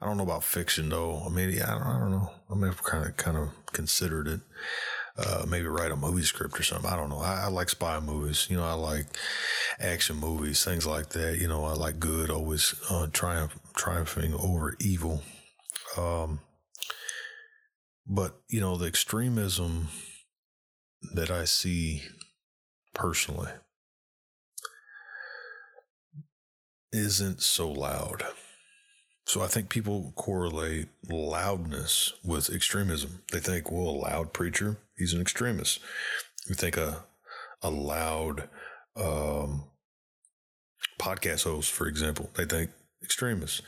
I don't know about fiction though. I mean, I don't, I don't know. I may have kind of kind of considered it. Uh, maybe write a movie script or something. I don't know. I, I, like spy movies. You know, I like action movies, things like that. You know, I like good, always uh, triumph, triumphing over evil. Um, but you know, the extremism that I see personally isn't so loud. So I think people correlate loudness with extremism. They think, well, a loud preacher, he's an extremist. You think a a loud um, podcast host, for example, they think extremists.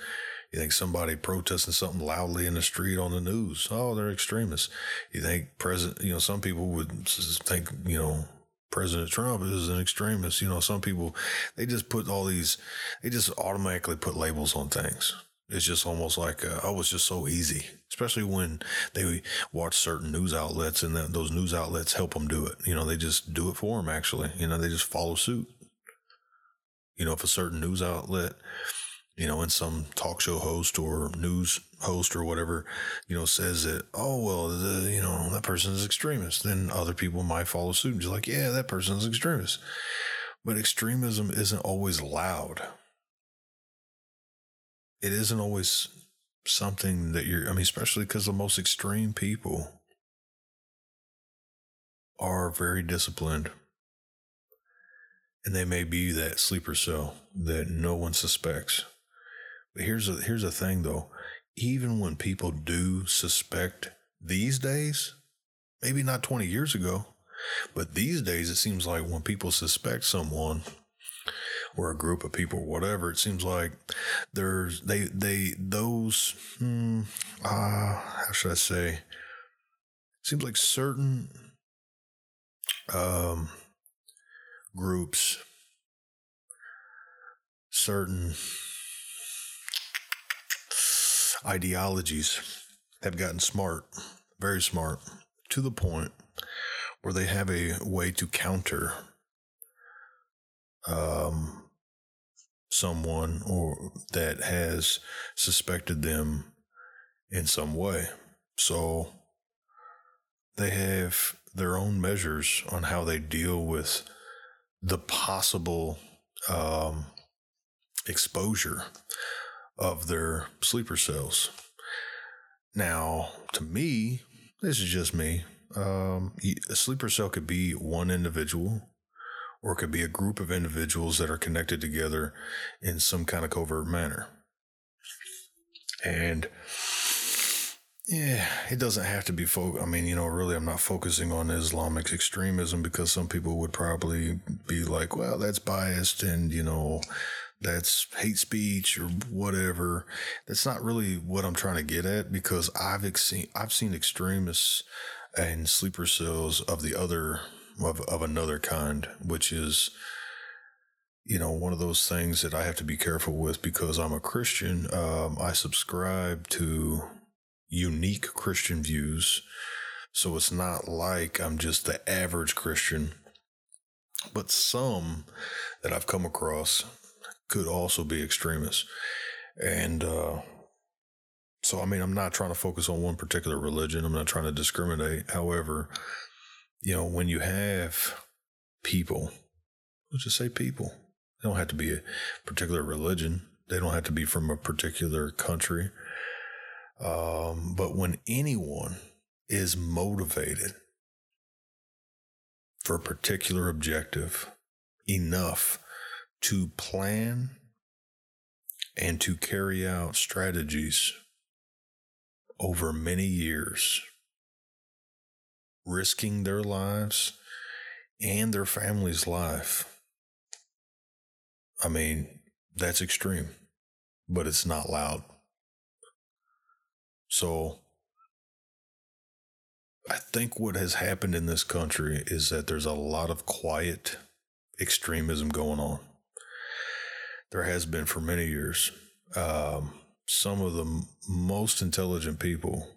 You think somebody protesting something loudly in the street on the news, oh, they're extremists. You think president, you know, some people would think, you know, President Trump is an extremist. You know, some people, they just put all these, they just automatically put labels on things. It's just almost like, uh, oh, it's just so easy, especially when they watch certain news outlets and those news outlets help them do it. You know, they just do it for them, actually. You know, they just follow suit. You know, if a certain news outlet you know, and some talk show host or news host or whatever, you know, says that, oh, well, the, you know, that person is extremist, then other people might follow suit and just like, yeah, that person is extremist. But extremism isn't always loud. It isn't always something that you're, I mean, especially because the most extreme people are very disciplined. And they may be that sleeper cell that no one suspects. But here's a here's a thing though. Even when people do suspect these days, maybe not 20 years ago, but these days it seems like when people suspect someone or a group of people, whatever, it seems like there's they they those hmm, uh, how should I say? It seems like certain um, groups, certain ideologies have gotten smart, very smart, to the point where they have a way to counter um, someone or that has suspected them in some way. So they have their own measures on how they deal with the possible um, exposure of their sleeper cells. Now, to me, this is just me. Um, a sleeper cell could be one individual, or it could be a group of individuals that are connected together in some kind of covert manner. And yeah, it doesn't have to be I mean, you know, really, I'm not focusing on Islamic extremism because some people would probably be like, well, that's biased and, you know, that's hate speech or whatever. That's not really what I'm trying to get at because I've seen I've seen extremists and sleeper cells of the other of of another kind, which is you know one of those things that I have to be careful with because I'm a Christian. Um, I subscribe to unique Christian views, so it's not like I'm just the average Christian. But some that I've come across could also be extremists. And uh, so, I mean, I'm not trying to focus on one particular religion. I'm not trying to discriminate. However, you know, when you have people, let's just say people, they don't have to be a particular religion. They don't have to be from a particular country. Um, but when anyone is motivated for a particular objective enough to plan and to carry out strategies over many years, risking their lives and their family's life. I mean, that's extreme, but it's not loud. So, I think what has happened in this country is that there's a lot of quiet extremism going on. There has been for many years. Um, some of the most intelligent people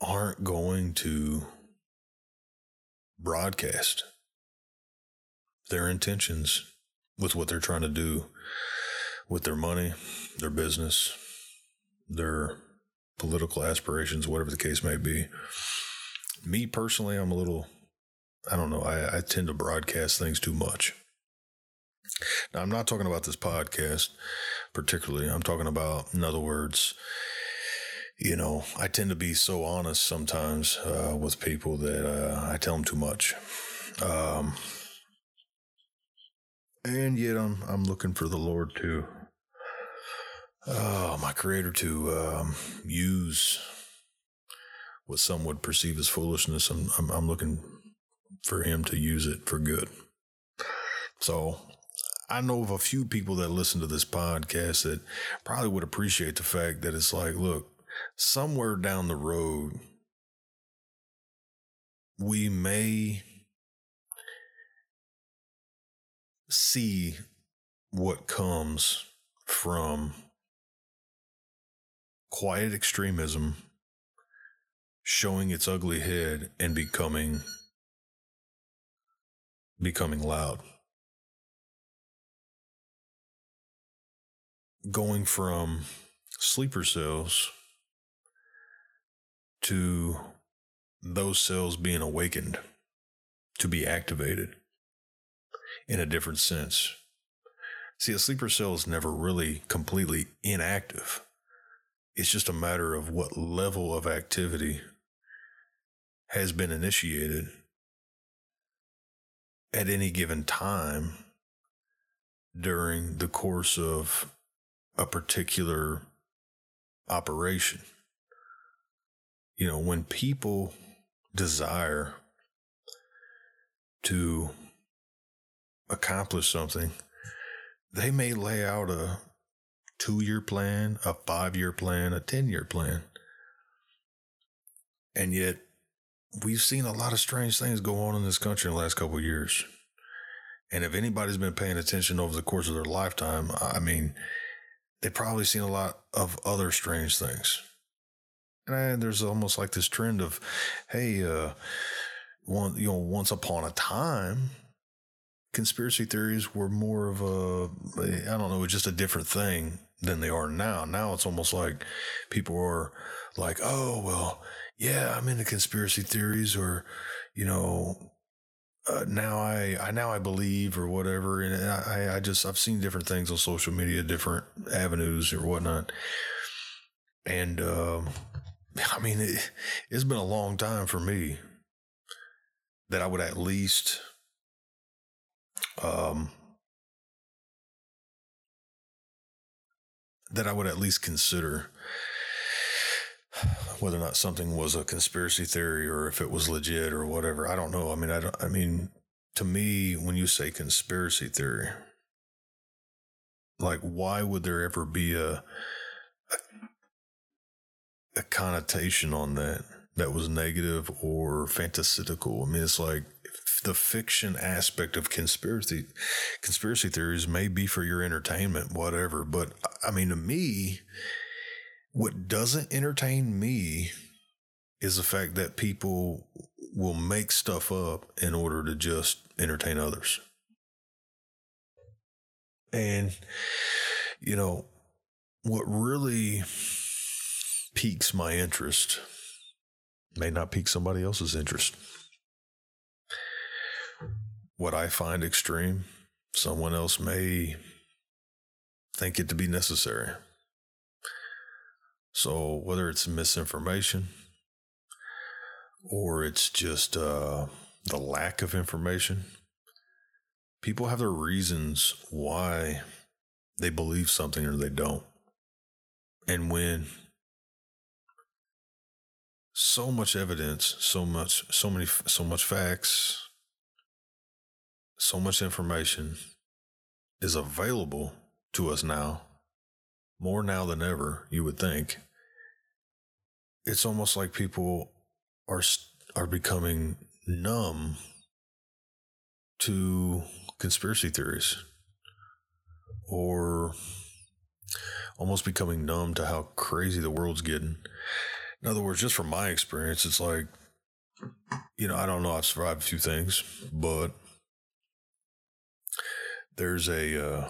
aren't going to broadcast their intentions with what they're trying to do with their money, their business, their political aspirations, whatever the case may be. Me personally, I'm a little, I don't know, I, I tend to broadcast things too much. Now, I'm not talking about this podcast particularly. I'm talking about, in other words, you know, I tend to be so honest sometimes uh, with people that uh, I tell them too much. Um, and yet I'm I'm looking for the Lord to, uh, my Creator to um, use what some would perceive as foolishness. I'm, I'm I'm looking for Him to use it for good. So I know of a few people that listen to this podcast that probably would appreciate the fact that it's like, look, somewhere down the road, we may see what comes from quiet extremism showing its ugly head and becoming becoming loud. Going from sleeper cells to those cells being awakened to be activated in a different sense. See, a sleeper cell is never really completely inactive. It's just a matter of what level of activity has been initiated at any given time during the course of a particular operation. You know, when people desire to accomplish something, they may lay out a two year plan, a five year plan, a 10 year plan. And yet, we've seen a lot of strange things go on in this country in the last couple of years. And if anybody's been paying attention over the course of their lifetime, I mean, they've probably seen a lot of other strange things. And there's almost like this trend of, hey, uh, one, you know, once upon a time, conspiracy theories were more of a, I don't know, just a different thing than they are now. Now it's almost like people are like, oh, well, yeah, I'm into conspiracy theories or, you know, uh, now I, I now I believe or whatever, and I, I just I've seen different things on social media, different avenues or whatnot, and um, I mean it, it's been a long time for me that I would at least um, that I would at least consider whether or not something was a conspiracy theory or if it was legit or whatever. I don't know. I mean, I don't, I mean, to me, when you say conspiracy theory, like, why would there ever be a, a, a connotation on that that was negative or fantastical. I mean, it's like the fiction aspect of conspiracy conspiracy theories may be for your entertainment, whatever. But I mean, to me, what doesn't entertain me is the fact that people will make stuff up in order to just entertain others. And, you know, what really piques my interest may not pique somebody else's interest. What I find extreme, someone else may think it to be necessary. So whether it's misinformation or it's just uh, the lack of information, people have their reasons why they believe something or they don't. And when so much evidence, so much, so many, so much facts, so much information is available to us now, more now than ever, you would think. It's almost like people are are becoming numb to conspiracy theories or almost becoming numb to how crazy the world's getting. In other words, just from my experience, it's like, you know, I don't know, I've survived a few things, but there's a, uh,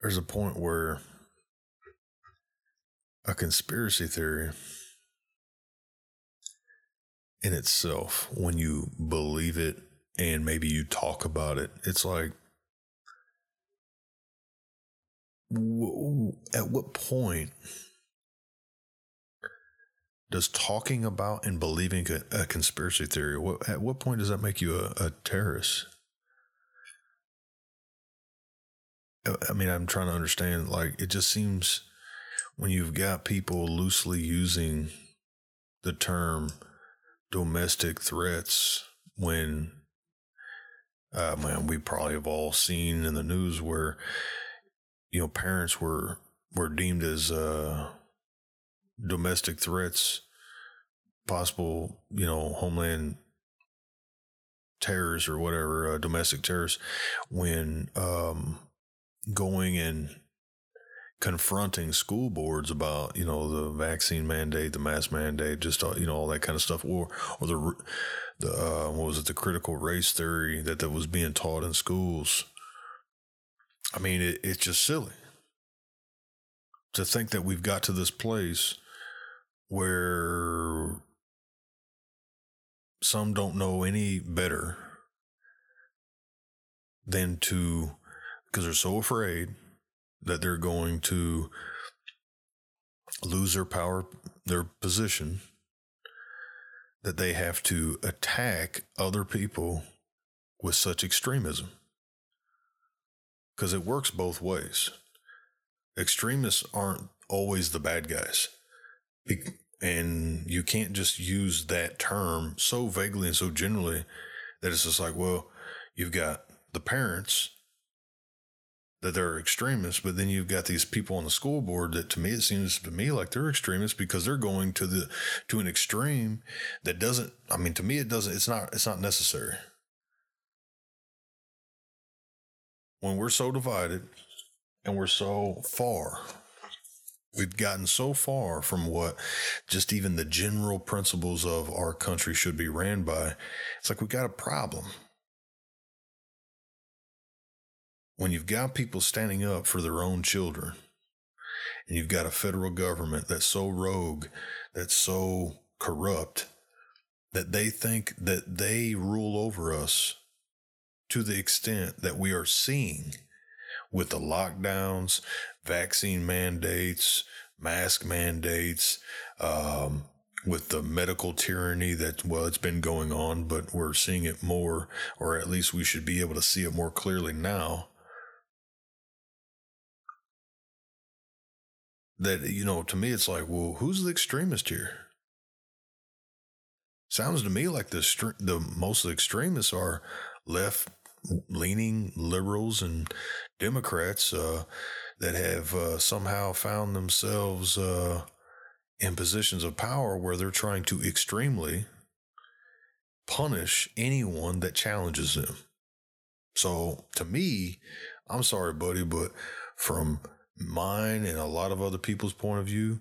there's a point where a conspiracy theory in itself, when you believe it and maybe you talk about it, it's like, at what point does talking about and believing a, conspiracy theory, what, at what point does that make you a, a terrorist? I mean, I'm trying to understand. Like, it just seems when you've got people loosely using the term domestic threats, when, uh, man, we probably have all seen in the news where, you know, parents were, were deemed as, uh, domestic threats, possible, you know, homeland terrors or whatever, uh, domestic terrors, when, um, going and confronting school boards about you know the vaccine mandate, the mask mandate, just you know all that kind of stuff, or or the the uh, what was it the critical race theory that that was being taught in schools. I mean, it, it's just silly to think that we've got to this place where some don't know any better than to because they're so afraid that they're going to lose their power, their position, that they have to attack other people with such extremism. Because it works both ways. Extremists aren't always the bad guys. And you can't just use that term so vaguely and so generally that it's just like, well, you've got the parents that they're extremists, but then you've got these people on the school board that to me it seems to me like they're extremists because they're going to the to an extreme that doesn't I mean to me it doesn't it's not it's not necessary. When we're so divided and we're so far we've gotten so far from what just even the general principles of our country should be ran by. It's like we got a problem when you've got people standing up for their own children and you've got a federal government that's so rogue, that's so corrupt, that they think that they rule over us to the extent that we are seeing with the lockdowns, vaccine mandates, mask mandates, um, with the medical tyranny that, well, it's been going on, but we're seeing it more, or at least we should be able to see it more clearly now. that you know to me it's like well who's the extremist here sounds to me like the the most extremists are left leaning liberals and democrats uh, that have uh, somehow found themselves uh, in positions of power where they're trying to extremely punish anyone that challenges them so to me i'm sorry buddy but from mine and a lot of other people's point of view,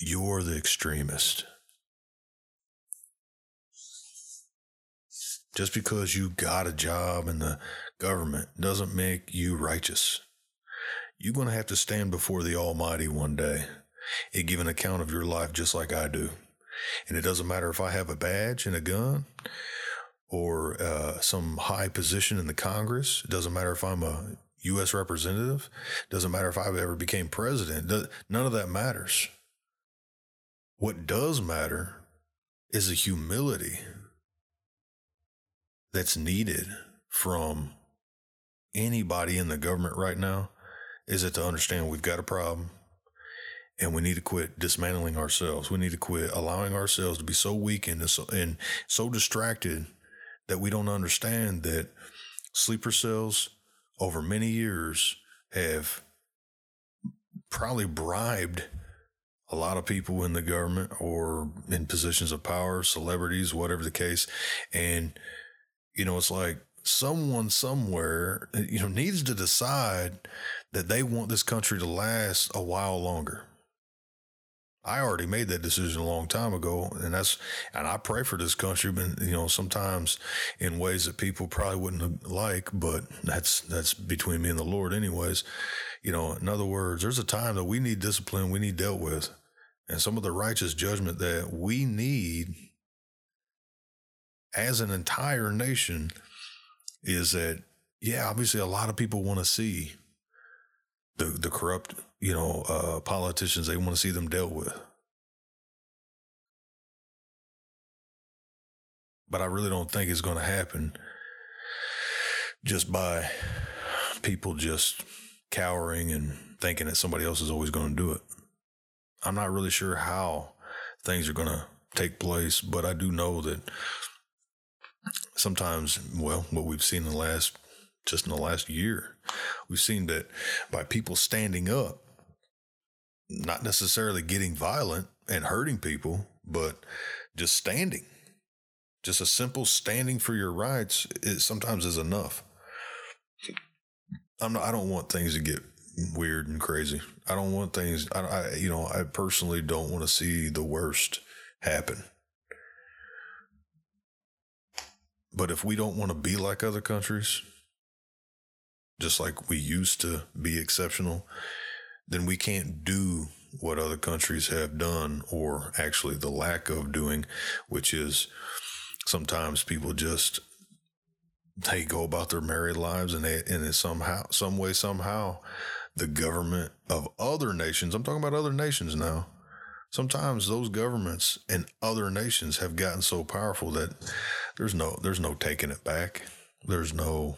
you're the extremist. Just because you got a job in the government doesn't make you righteous. You're going to have to stand before the Almighty one day and give an account of your life just like I do. And it doesn't matter if I have a badge and a gun or uh, some high position in the Congress. It doesn't matter if I'm a U.S. representative. It doesn't matter if I ever became president. None of that matters. What does matter is the humility that's needed from anybody in the government right now is it to understand we've got a problem and we need to quit dismantling ourselves. We need to quit allowing ourselves to be so weakened and so, and so distracted that we don't understand that sleeper cells over many years have probably bribed a lot of people in the government or in positions of power, celebrities, whatever the case. And, you know, it's like someone somewhere, eh, you know, needs to decide that they want this country to last a while longer. I already made that decision a long time ago, and that's and I pray for this country, but you know sometimes in ways that people probably wouldn't like, but that's that's between me and the Lord, anyways. You know, in other words, there's a time that we need discipline, we need dealt with, and some of the righteous judgment that we need as an entire nation is that yeah, obviously a lot of people want to see the the corrupt, you know, uh, politicians. They want to see them dealt with. But I really don't think it's going to happen just by people just cowering and thinking that somebody else is always going to do it. I'm not really sure how things are going to take place, but I do know that sometimes, well, what we've seen in the last just in the last year. We've seen that by people standing up, not necessarily getting violent and hurting people, but just standing. Just a simple standing for your rights is sometimes is enough. I'm not, I don't want things to get weird and crazy. I don't want things I, I you know, I personally don't want to see the worst happen. But if we don't want to be like other countries, just like we used to be exceptional, then we can't do what other countries have done or actually the lack of doing, which is sometimes people just they go about their married lives and they and somehow some way somehow the government of other nations i'm talking about other nations now sometimes those governments and other nations have gotten so powerful that there's no there's no taking it back there's no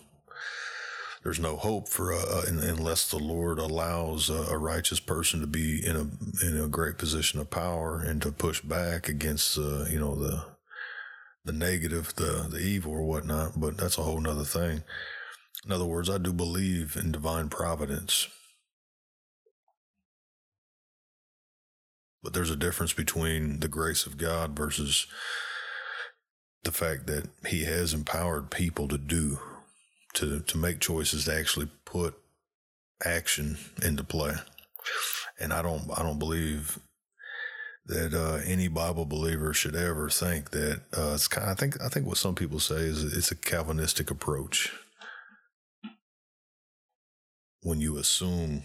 there's no hope for uh, unless the Lord allows a, a, righteous person to be in a in a great position of power and to push back against uh, you know the the negative, the the evil or whatnot. But that's a whole nother thing. In other words, I do believe in divine providence. But there's a difference between the grace of God versus the fact that He has empowered people to do to to make choices to actually put action into play. And I don't I don't believe that uh, any Bible believer should ever think that uh, it's kind. Of, I think I think what some people say is it's a Calvinistic approach when you assume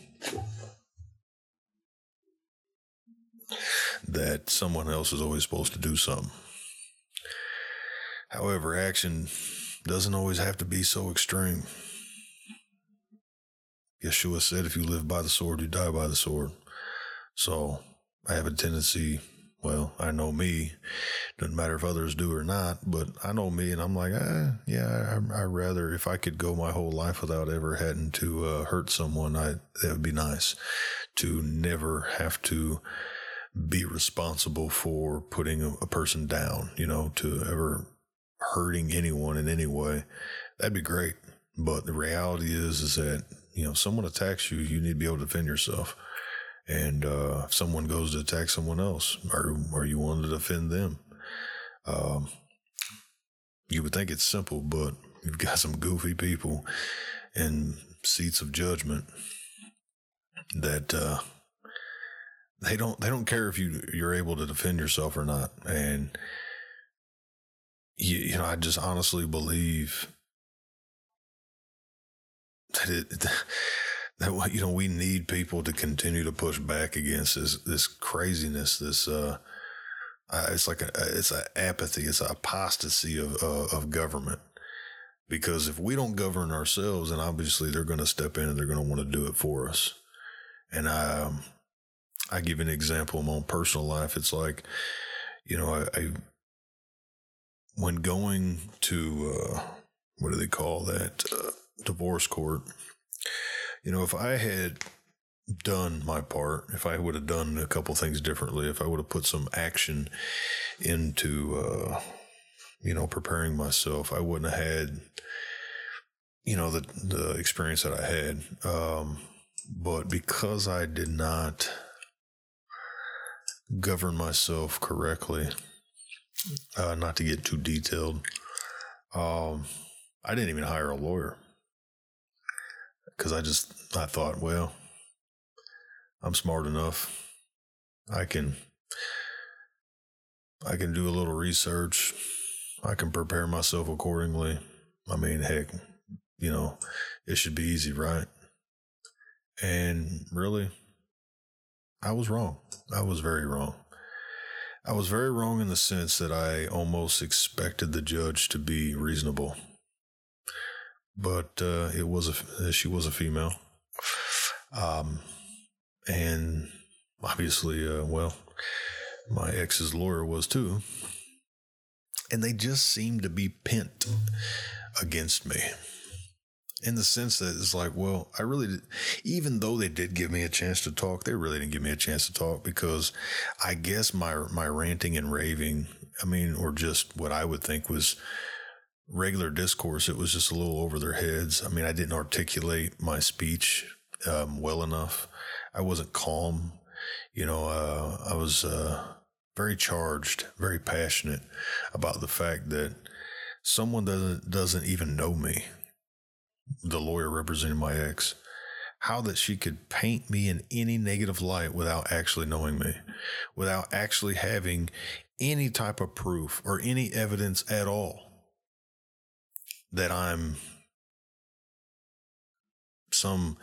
that someone else is always supposed to do something. However, action doesn't always have to be so extreme. Yeshua said, if you live by the sword, you die by the sword. So I have a tendency, well, I know me. Doesn't matter if others do or not, but I know me, and I'm like, eh, yeah, I, I rather if I could go my whole life without ever having to uh, hurt someone, I that would be nice. To never have to be responsible for putting a, a person down, you know, to ever hurting anyone in any way, that'd be great. But the reality is, is that you know, if someone attacks you, you need to be able to defend yourself. And uh, if someone goes to attack someone else, or or you want to defend them, um, you would think it's simple, but you've got some goofy people in seats of judgment that uh, they don't they don't care if you you're able to defend yourself or not, and you, you know, I just honestly believe that it that you know we need people to continue to push back against this this craziness, this uh, Uh, it's like a, it's an apathy, it's an apostasy of uh, of government. Because if we don't govern ourselves, then obviously they're going to step in and they're going to want to do it for us. And I, um, I give an example in my own personal life. It's like, you know, I, I when going to uh, what do they call that uh, divorce court, you know, if I had done my part, if I would have done a couple things differently, if I would have put some action into, uh, you know, preparing myself, I wouldn't have had, you know, the the experience that I had. Um, but because I did not govern myself correctly, uh, not to get too detailed, um, I didn't even hire a lawyer because I just I thought, well, I'm smart enough. I can I can do a little research. I can prepare myself accordingly. I mean, heck, you know, it should be easy, right? And really, I was wrong. I was very wrong. I was very wrong in the sense that I almost expected the judge to be reasonable. But uh, it was a she was a female, um, and obviously, uh, well, my ex's lawyer was too, and they just seemed to be pent against me in the sense that it's like, well, I really, did, even though they did give me a chance to talk, they really didn't give me a chance to talk because I guess my my ranting and raving, I mean, or just what I would think was regular discourse, it was just a little over their heads. I mean, I didn't articulate my speech um, well enough. I wasn't calm. You know, uh, I was uh, very charged, very passionate about the fact that someone doesn't doesn't even know me the lawyer representing my ex, how that she could paint me in any negative light without actually knowing me, without actually having any type of proof or any evidence at all that I'm some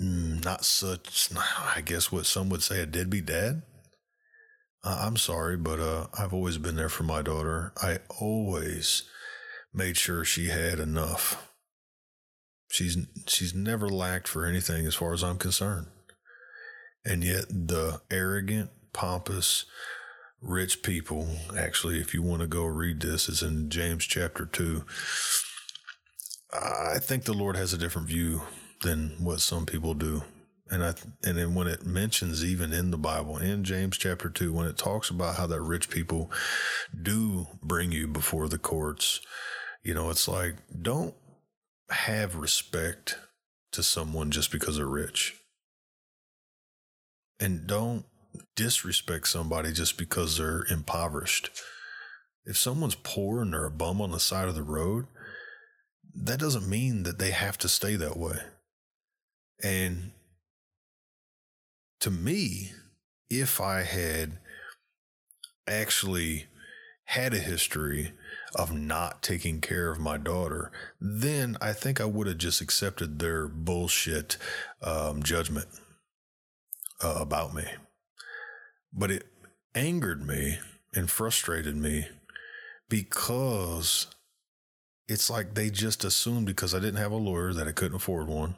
mm, not such, I guess what some would say a deadbeat dad. I'm sorry, but uh, I've always been there for my daughter. I always made sure she had enough She's she's never lacked for anything as far as I'm concerned. And yet the arrogant, pompous, rich people, actually, if you want to go read this, it's in James chapter 2. I think the Lord has a different view than what some people do. And I and then when it mentions even in the Bible, in James chapter 2, when it talks about how that rich people do bring you before the courts, you know, it's like don't have respect to someone just because they're rich. And don't disrespect somebody just because they're impoverished. If someone's poor and they're a bum on the side of the road, that doesn't mean that they have to stay that way. And to me, if I had actually had a history of not taking care of my daughter, then I think I would have just accepted their bullshit um, judgment uh, about me. But it angered me and frustrated me because it's like they just assumed because I didn't have a lawyer that I couldn't afford one.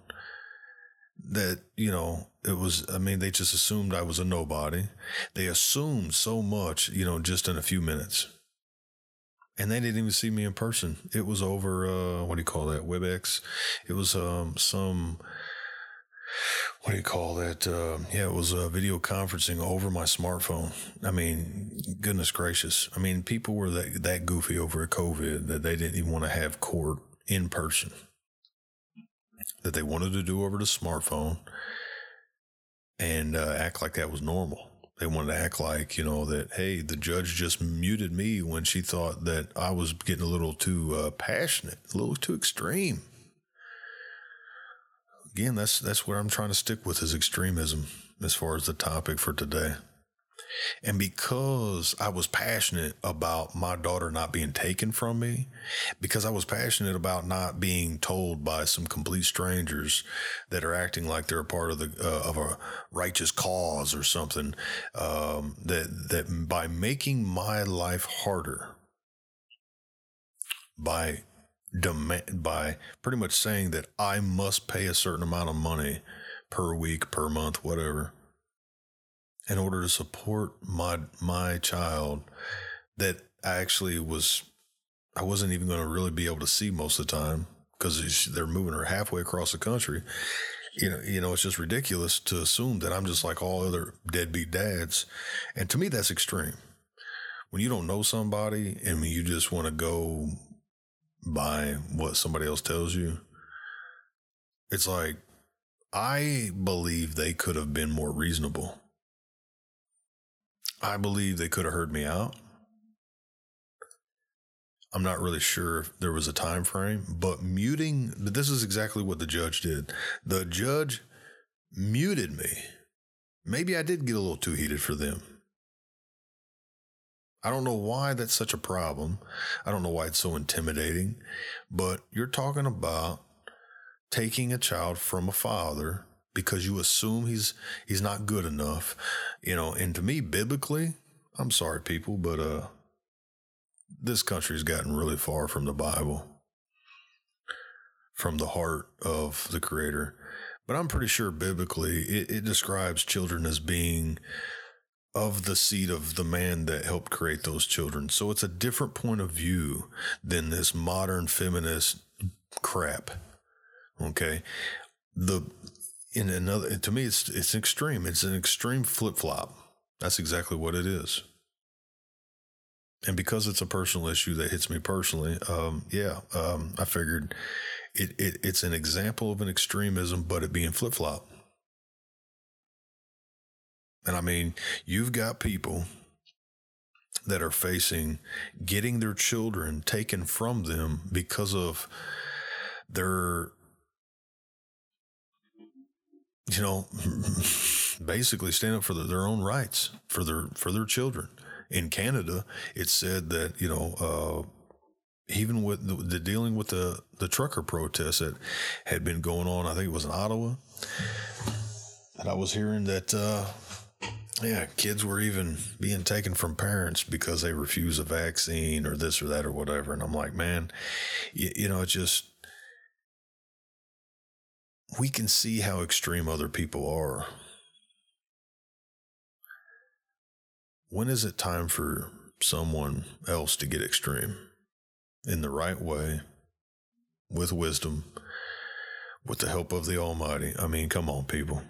That, you know, it was, I mean, they just assumed I was a nobody. They assumed so much, you know, just in a few minutes and they didn't even see me in person. It was over uh, what do you call that? WebEx. It was um, some what do you call that? Uh, yeah, it was video conferencing over my smartphone. I mean, goodness gracious! I mean, people were that that goofy over COVID that they didn't even want to have court in person. That they wanted to do over the smartphone and uh, act like that was normal they wanted to act like, you know, that, hey, the judge just muted me when she thought that I was getting a little too uh, passionate, a little too extreme. Again, that's that's what I'm trying to stick with is extremism as far as the topic for today. And because I was passionate about my daughter not being taken from me, because I was passionate about not being told by some complete strangers that are acting like they're a part of the uh, of a righteous cause or something, um, that that by making my life harder, by demand by pretty much saying that I must pay a certain amount of money per week, per month, whatever in order to support my my child that I actually was I wasn't even going to really be able to see most of the time because they're moving her halfway across the country. You know, you know, it's just ridiculous to assume that I'm just like all other deadbeat dads, and to me, that's extreme. When you don't know somebody and you just want to go by what somebody else tells you, it's like I believe they could have been more reasonable I believe they could have heard me out. I'm not really sure if there was a time frame, but muting, this is exactly what the judge did. The judge muted me. Maybe I did get a little too heated for them. I don't know why that's such a problem. I don't know why it's so intimidating, but you're talking about taking a child from a father because you assume he's he's not good enough, you know. And to me, biblically, I'm sorry, people, but uh, this country's gotten really far from the Bible, from the heart of the Creator. But I'm pretty sure biblically, it, it describes children as being of the seed of the man that helped create those children. So it's a different point of view than this modern feminist crap. Okay. The in another to me it's it's extreme. It's an extreme flip-flop. That's exactly what it is. And because it's a personal issue that hits me personally um, yeah um, i figured it, it it's an example of an extremism but it being flip-flop. And i mean you've got people that are facing getting their children taken from them because of their you know, basically stand up for the, their own rights for their for their children. In Canada, it said that you know, uh, even with the, the, dealing with the the trucker protests that had been going on, I think it was in Ottawa, and I was hearing that. Uh, yeah, kids were even being taken from parents because they refuse a vaccine or this or that or whatever. And I'm like, man, you, you know, it's just we can see how extreme other people are. When is it time for someone else to get extreme? In the right way, with wisdom, with the help of the Almighty. I mean, come on, people.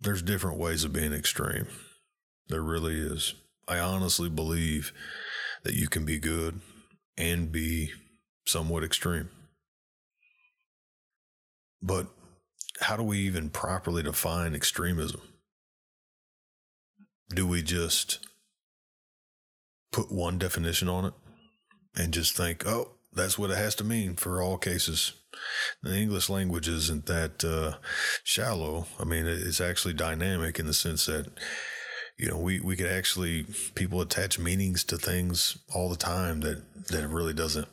There's different ways of being extreme. There really is. I honestly believe that you can be good and be somewhat extreme. But how do we even properly define extremism? Do we just put one definition on it and just think, oh, that's what it has to mean for all cases? The English language isn't that uh, shallow. I mean, it's actually dynamic in the sense that, you know, we, we could actually, people attach meanings to things all the time that, that really doesn't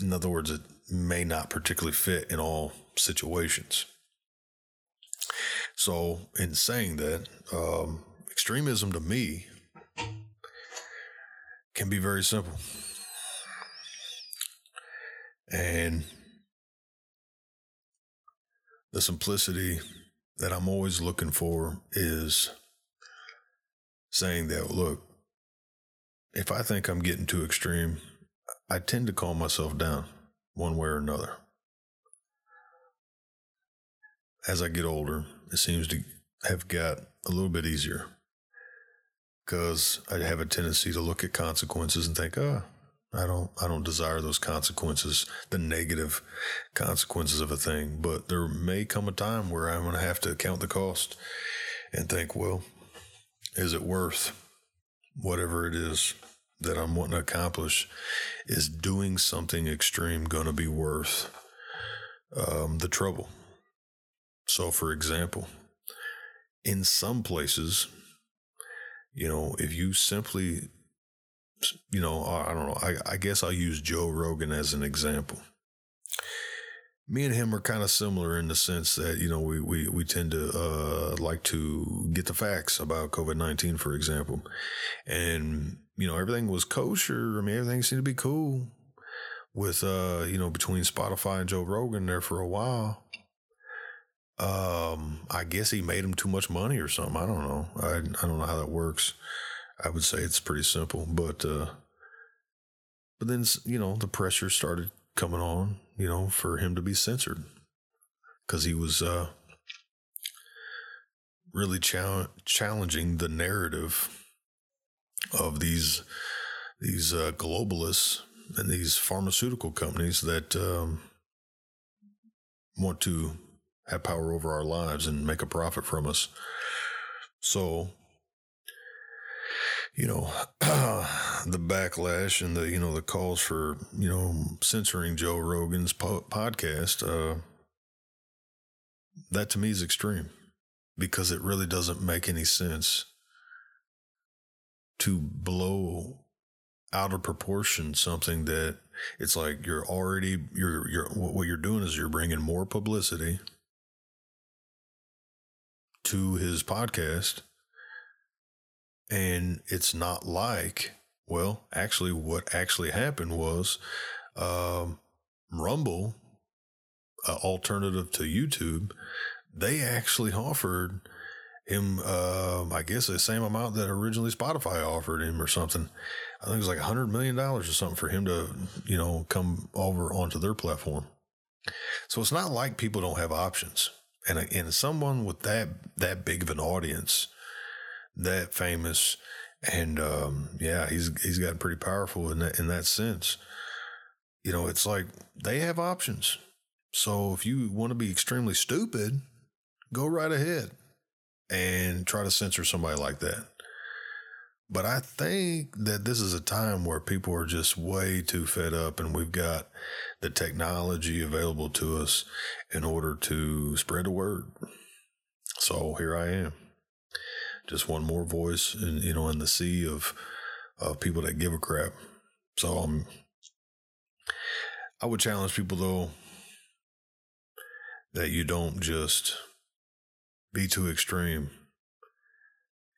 in other words, it may not particularly fit in all situations. So, in saying that, um, extremism to me can be very simple. And the simplicity that I'm always looking for is saying that, look, if I think I'm getting too extreme, I tend to calm myself down one way or another. As I get older, it seems to have got a little bit easier because I have a tendency to look at consequences and think, oh, I don't, I don't desire those consequences, the negative consequences of a thing. But there may come a time where I'm going to have to count the cost and think, well, is it worth whatever it is that I'm wanting to accomplish is doing something extreme going to be worth um, the trouble? So, for example, in some places, you know, if you simply, you know, I don't know, I, I guess I'll use Joe Rogan as an example. Me and him are kind of similar in the sense that, you know, we, we, we tend to uh, like to get the facts about COVID 19, for example. And, you know, everything was kosher. I mean, everything seemed to be cool with, uh, you know, between Spotify and Joe Rogan there for a while. Um, I guess he made him too much money or something. I don't know. I I don't know how that works. I would say it's pretty simple, but uh, but then you know the pressure started coming on, you know, for him to be censored because he was uh, really challenging the narrative of these these uh, globalists and these pharmaceutical companies that um, want to have power over our lives and make a profit from us. So, you know, the backlash and the, you know, the calls for, you know, censoring Joe Rogan's po- podcast, uh, that to me is extreme because it really doesn't make any sense to blow out of proportion something that it's like you're already you're you're what you're doing is you're bringing more publicity to his podcast. And it's not like, well, actually, what actually happened was um, Rumble, uh, alternative to YouTube, they actually offered him, uh, I guess, the same amount that originally Spotify offered him or something. I think it was like a $100 million or something for him to, you know, come over onto their platform. So it's not like people don't have options and and someone with that that big of an audience, that famous, and um, yeah, he's he's gotten pretty powerful in that in that sense. You know, it's like they have options. So if you want to be extremely stupid, go right ahead and try to censor somebody like that. But I think that this is a time where people are just way too fed up, and we've got the technology available to us in order to spread the word. So here I am, just one more voice, in, you know, in the sea of of people that give a crap. So um, I would challenge people though that you don't just be too extreme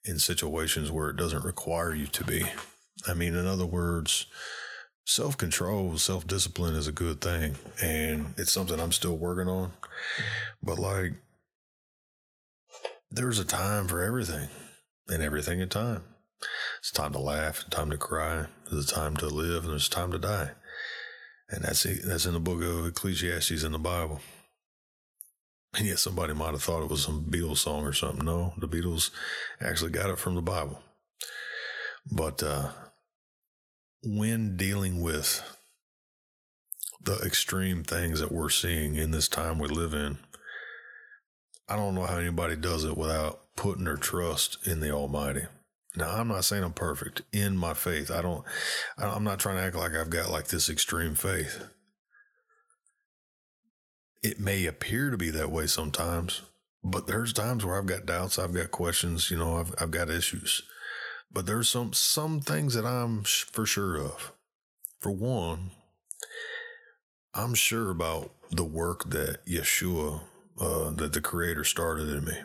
in situations where it doesn't require you to be. I mean, in other words, self control, self discipline is a good thing. And it's something I'm still working on. But like, there's a time for everything and everything in time. It's time to laugh, time to cry, there's a time to live, and there's time to die. And that's that's in the book of Ecclesiastes in the Bible. And yet somebody might have thought it was some Beatles song or something. No, the Beatles actually got it from the Bible. But uh, when dealing with the extreme things that we're seeing in this time we live in, I don't know how anybody does it without putting their trust in the Almighty. Now, I'm not saying I'm perfect in my faith. I don't, I'm not trying to act like I've got like this extreme faith it may appear to be that way sometimes, but there's times where I've got doubts, I've got questions, you know, I've, I've got issues. But there's some some things that I'm sh- for sure of. For one, I'm sure about the work that Yeshua, uh, that the Creator started in me.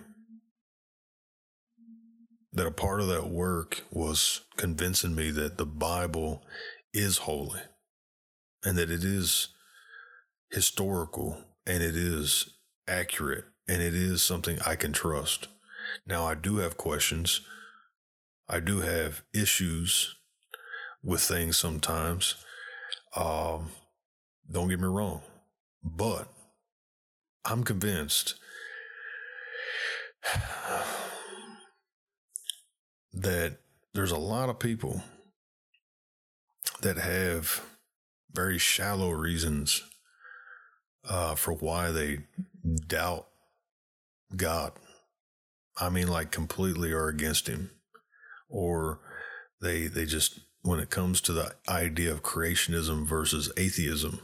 That a part of that work was convincing me that the Bible is holy and that it is historical and it is accurate and it is something I can trust. Now, I do have questions. I do have issues with things sometimes. Um, don't get me wrong, but I'm convinced that there's a lot of people that have very shallow reasons uh, for why they doubt God. I mean, like completely are against Him, or they they just when it comes to the idea of creationism versus atheism,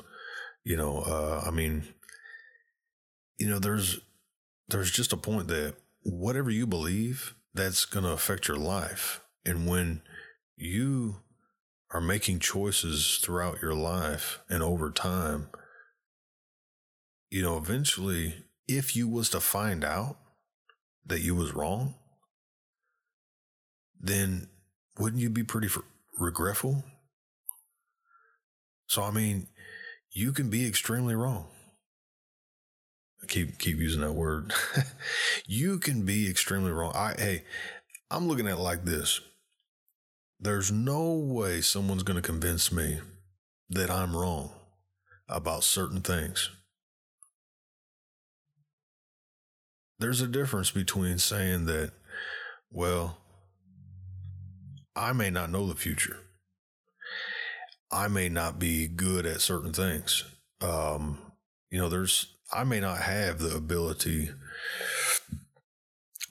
you know, uh, I mean, you know, there's there's just a point that whatever you believe, that's going to affect your life. And when you are making choices throughout your life and over time, you know, eventually, if you was to find out that you was wrong, then wouldn't you be pretty regretful? So, I mean, you can be extremely wrong. I keep keep using that word. you can be extremely wrong. I hey, I'm looking at it like this. There's no way someone's going to convince me that I'm wrong about certain things. There's a difference between saying that, well, I may not know the future. I may not be good at certain things. Um, you know, there's, I may not have the ability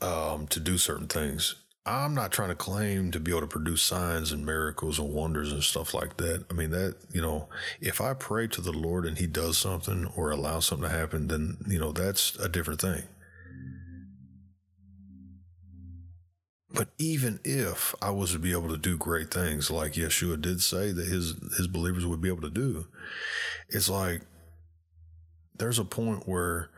um, to do certain things. I'm not trying to claim to be able to produce signs and miracles and wonders and stuff like that. I mean, that, you know, if I pray to the Lord and He does something or allows something to happen, then, you know, that's a different thing. But even if I was to be able to do great things like Yeshua did say that his his believers would be able to do, it's like there's a point where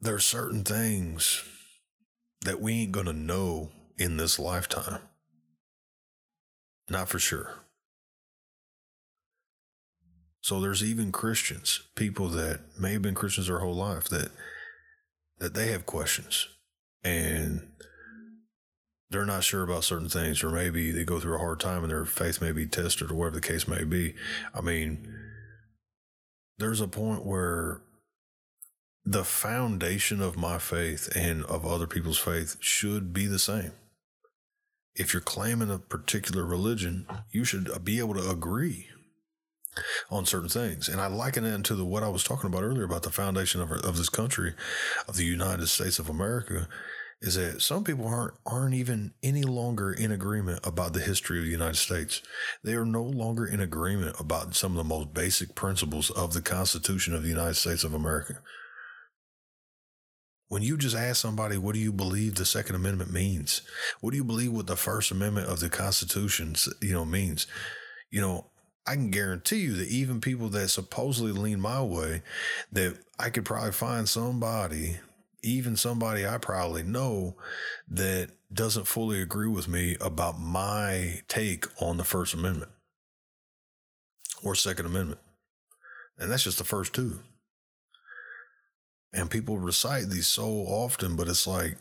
there are certain things that we ain't to know in this lifetime. Not for sure. So there's even Christians, people that may have been Christians their whole life that that they have questions and they're not sure about certain things, or maybe they go through a hard time and their faith may be tested, or whatever the case may be. I mean, there's a point where the foundation of my faith and of other people's faith should be the same. If you're claiming a particular religion, you should be able to agree on certain things. And I liken it to the what I was talking about earlier about the foundation of, of this country, of the United States of America is that some people aren't aren't even any longer in agreement about the history of the United States. They are no longer in agreement about some of the most basic principles of the Constitution of the United States of America. When you just ask somebody, what do you believe the Second Amendment means? What do you believe what the First Amendment of the Constitution, you know, means? You know, I can guarantee you that even people that supposedly lean my way, that I could probably find somebody even somebody I probably know that doesn't fully agree with me about my take on the First Amendment or Second Amendment. And that's just the first two. And people recite these so often, but it's like,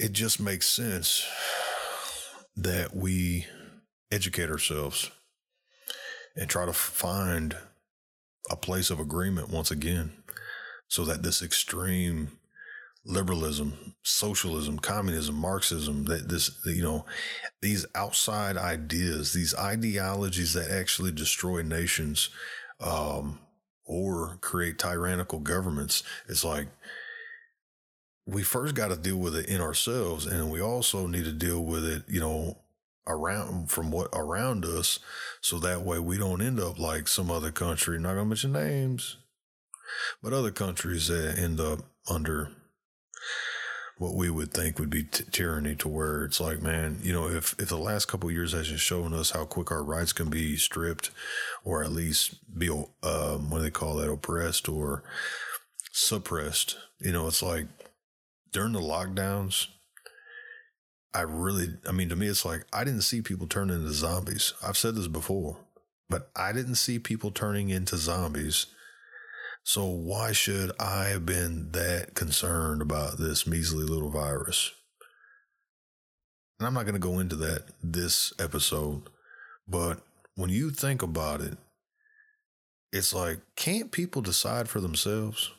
it just makes sense that we educate ourselves and try to find a place of agreement once again so that this extreme liberalism, socialism, communism, Marxism, that this, you know, these outside ideas, these ideologies that actually destroy nations um, or create tyrannical governments, it's like we first got to deal with it in ourselves, and we also need to deal with it, you know, around from what around us, so that way we don't end up like some other country. Not gonna mention names, but other countries uh, end up under what we would think would be t- tyranny to where it's like, man, you know, if, if the last couple years has just shown us how quick our rights can be stripped or at least be, um, what do they call that, oppressed or suppressed, you know, it's like during the lockdowns, I really, I mean, to me, it's like I didn't see people turn into zombies. I've said this before, but I didn't see people turning into zombies so why should I have been that concerned about this measly little virus? And I'm not going to go into that this episode, but when you think about it, it's like, can't people decide for themselves?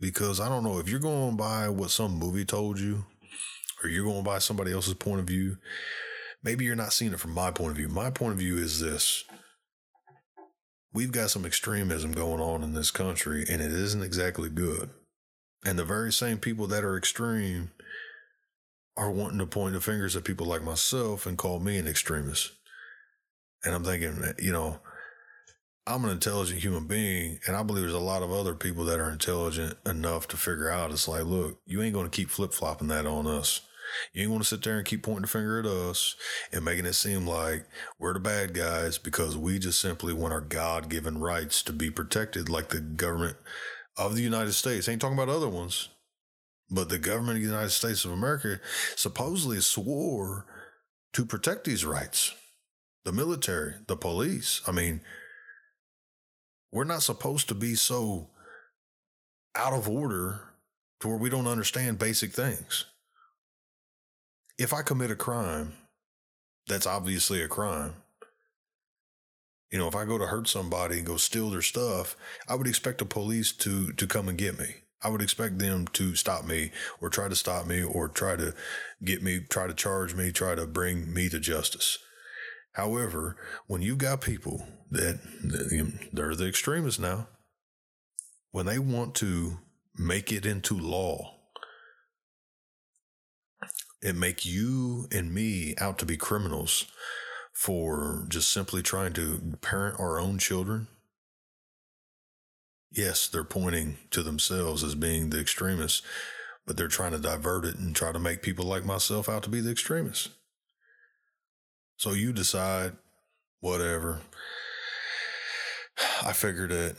Because I don't know if you're going by what some movie told you, or you're going by somebody else's point of view, maybe you're not seeing it from my point of view. My point of view is this we've got some extremism going on in this country and it isn't exactly good. And the very same people that are extreme are wanting to point the fingers at people like myself and call me an extremist. And I'm thinking, you know, I'm an intelligent human being, and I believe there's a lot of other people that are intelligent enough to figure out it's like, look, you ain't going to keep flip flopping that on us. You ain't to sit there and keep pointing the finger at us and making it seem like we're the bad guys because we just simply want our God given rights to be protected, like the government of the United States. ain't talking about other ones, but the government of the United States of America supposedly swore to protect these rights. The military, the police. I mean, we're not supposed to be so out of order to where we don't understand basic things. If I commit a crime, that's obviously a crime. You know, if I go to hurt somebody and go steal their stuff, I would expect the police to to come and get me. I would expect them to stop me or try to stop me or try to get me, try to charge me, try to bring me to justice. However, when you've got people that they're the extremists now, when they want to make it into law, it make you and me out to be criminals for just simply trying to parent our own children. Yes, they're pointing to themselves as being the extremists, but they're trying to divert it and try to make people like myself out to be the extremists. So you decide, whatever. I figured that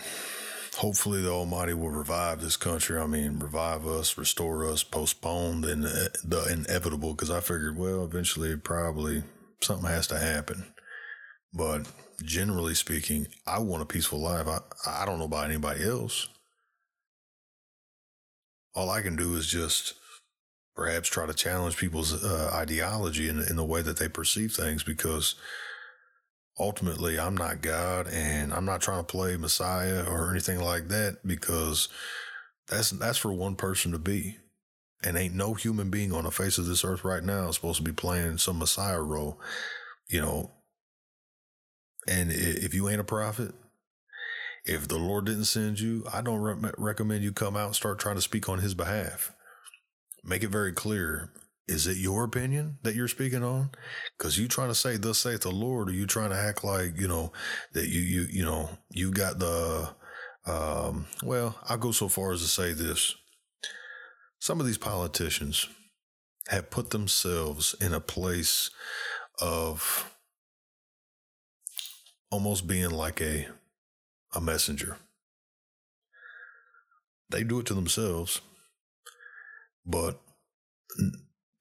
hopefully the Almighty will revive this country. I mean, revive us, restore us, postpone the, the inevitable. Because I figured, well, eventually, probably something has to happen. But generally speaking, I want a peaceful life. I, I don't know about anybody else. All I can do is just perhaps try to challenge people's uh, ideology in, in the way that they perceive things because ultimately I'm not God and I'm not trying to play Messiah or anything like that because that's that's for one person to be. And ain't no human being on the face of this earth right now supposed to be playing some Messiah role, you know. And if you ain't a prophet, if the Lord didn't send you, I don't re- recommend you come out and start trying to speak on his behalf make it very clear. Is it your opinion that you're speaking on? Because you trying to say, "Thus saith the Lord," or you trying to act like you know that you you you know you got the. Um, well, I'll go so far as to say this: some of these politicians have put themselves in a place of almost being like a a messenger. They do it to themselves but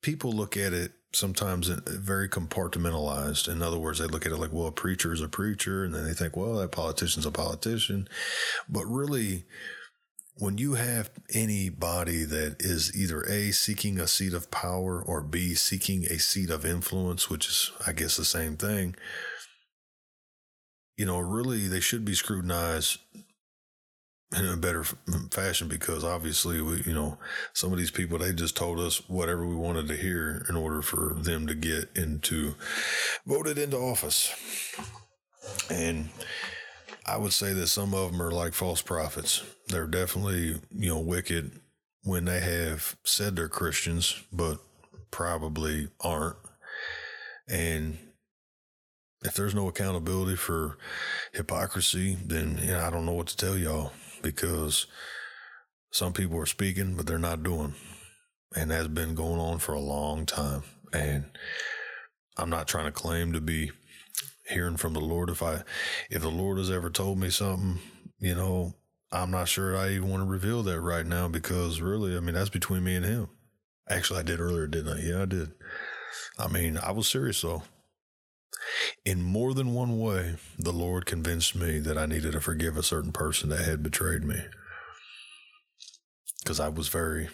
people look at it sometimes uh, very compartmentalized. In other words, they look at it like, well, a preacher is a preacher, and then they think, well, that politician's a politician. But really, when you have anybody that is either A, seeking a seat of power, or B, seeking a seat of influence, which is, I guess, the same thing, you know, really they should be scrutinized in a better fashion because obviously we you know some of these people they just told us whatever we wanted to hear in order for them to get into voted into office. And i would say that some of them are like false prophets. They're definitely you know wicked when they have said they're christians but probably aren't. And if there's no accountability for hypocrisy then yeah, i don't know what to tell y'all because some people are speaking, but they're not doing. And that's been going on for a long time. And I'm not trying to claim to be hearing from the Lord. If I, if the Lord has ever told me something, you know, I'm not sure I even want to reveal that right now because really, I mean, that's between me and him. Actually, I did earlier, didn't I? Yeah, I did. I mean, I was serious though. In more than one way, the Lord convinced me that I needed to forgive a certain person that had betrayed me. Because I was very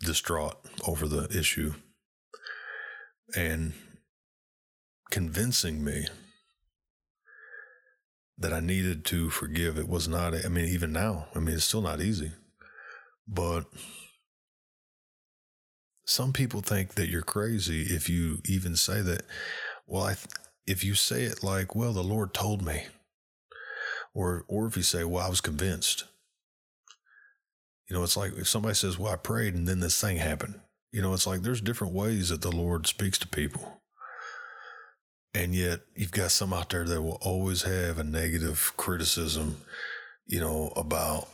distraught over the issue. And convincing me that I needed to forgive. It was not, I mean, even now, I mean, it's still not easy. But some people think that you're crazy if you even say that. Well, I, if you say it like, well, the Lord told me, or, or if you say, well, I was convinced, you know, it's like if somebody says, well, I prayed and then this thing happened, you know, it's like there's different ways that the Lord speaks to people. And yet you've got some out there that will always have a negative criticism, you know, about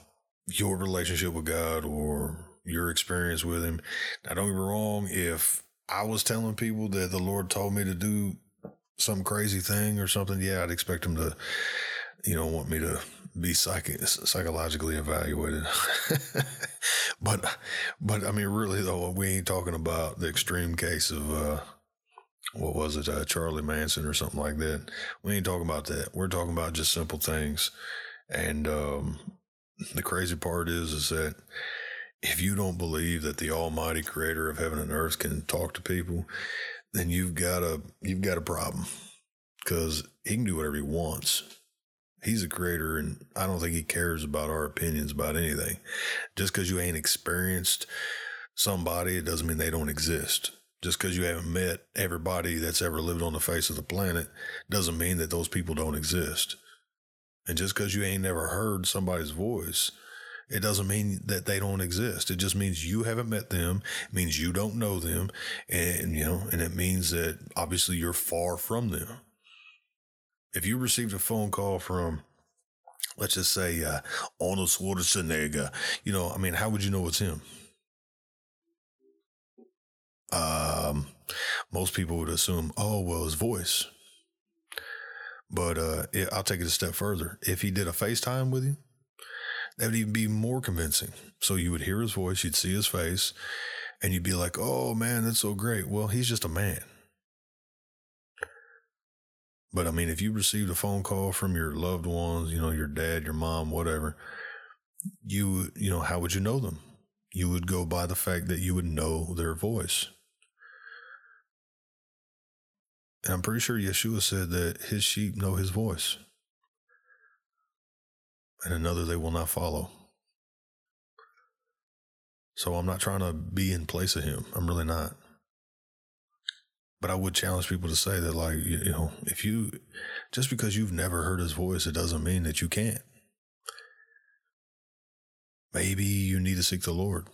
your relationship with God or your experience with Him. Now, don't get me wrong. If I was telling people that the Lord told me to do some crazy thing or something, yeah, I'd expect them to, you know, want me to be psych- psychologically evaluated. but, but I mean, really though, we ain't talking about the extreme case of, uh, what was it, uh, Charlie Manson or something like that. We ain't talking about that. We're talking about just simple things. And, um, the crazy part is, is that if you don't believe that the almighty creator of heaven and earth can talk to people, then you've got a, you've got a problem because he can do whatever he wants. He's a creator, and I don't think he cares about our opinions about anything. Just because you ain't experienced somebody, it doesn't mean they don't exist. Just because you haven't met everybody that's ever lived on the face of the planet doesn't mean that those people don't exist. And just because you ain't never heard somebody's voice, it doesn't mean that they don't exist. It just means you haven't met them, it means you don't know them, and you know, and it means that obviously you're far from them. If you received a phone call from let's just say uh, Arnold Schwarzenegger, you know, I mean, how would you know it's him? Um, most people would assume, oh, well, his voice. But uh, I'll take it a step further. If he did a FaceTime with you, that would even be more convincing. So you would hear his voice, you'd see his face, and you'd be like, oh man, that's so great. Well, he's just a man. But I mean, if you received a phone call from your loved ones, you know, your dad, your mom, whatever, you, you know, how would you know them? You would go by the fact that you would know their voice. And I'm pretty sure Yeshua said that his sheep know his voice, and another they will not follow. So I'm not trying to be in place of him. I'm really not. But I would challenge people to say that, like, you, know, if you, just because you've never heard his voice, it doesn't mean that you can't. Maybe you need to seek the Lord.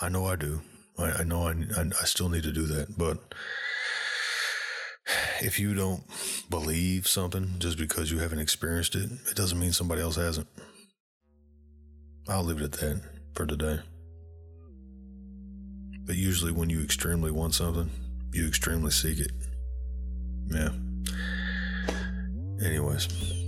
I know I do. I, I know I, I, I still need to do that. But if you don't believe something just because you haven't experienced it, it doesn't mean somebody else hasn't. I'll leave it at that for today. But usually, when you extremely want something, you extremely seek it. Yeah. Anyways.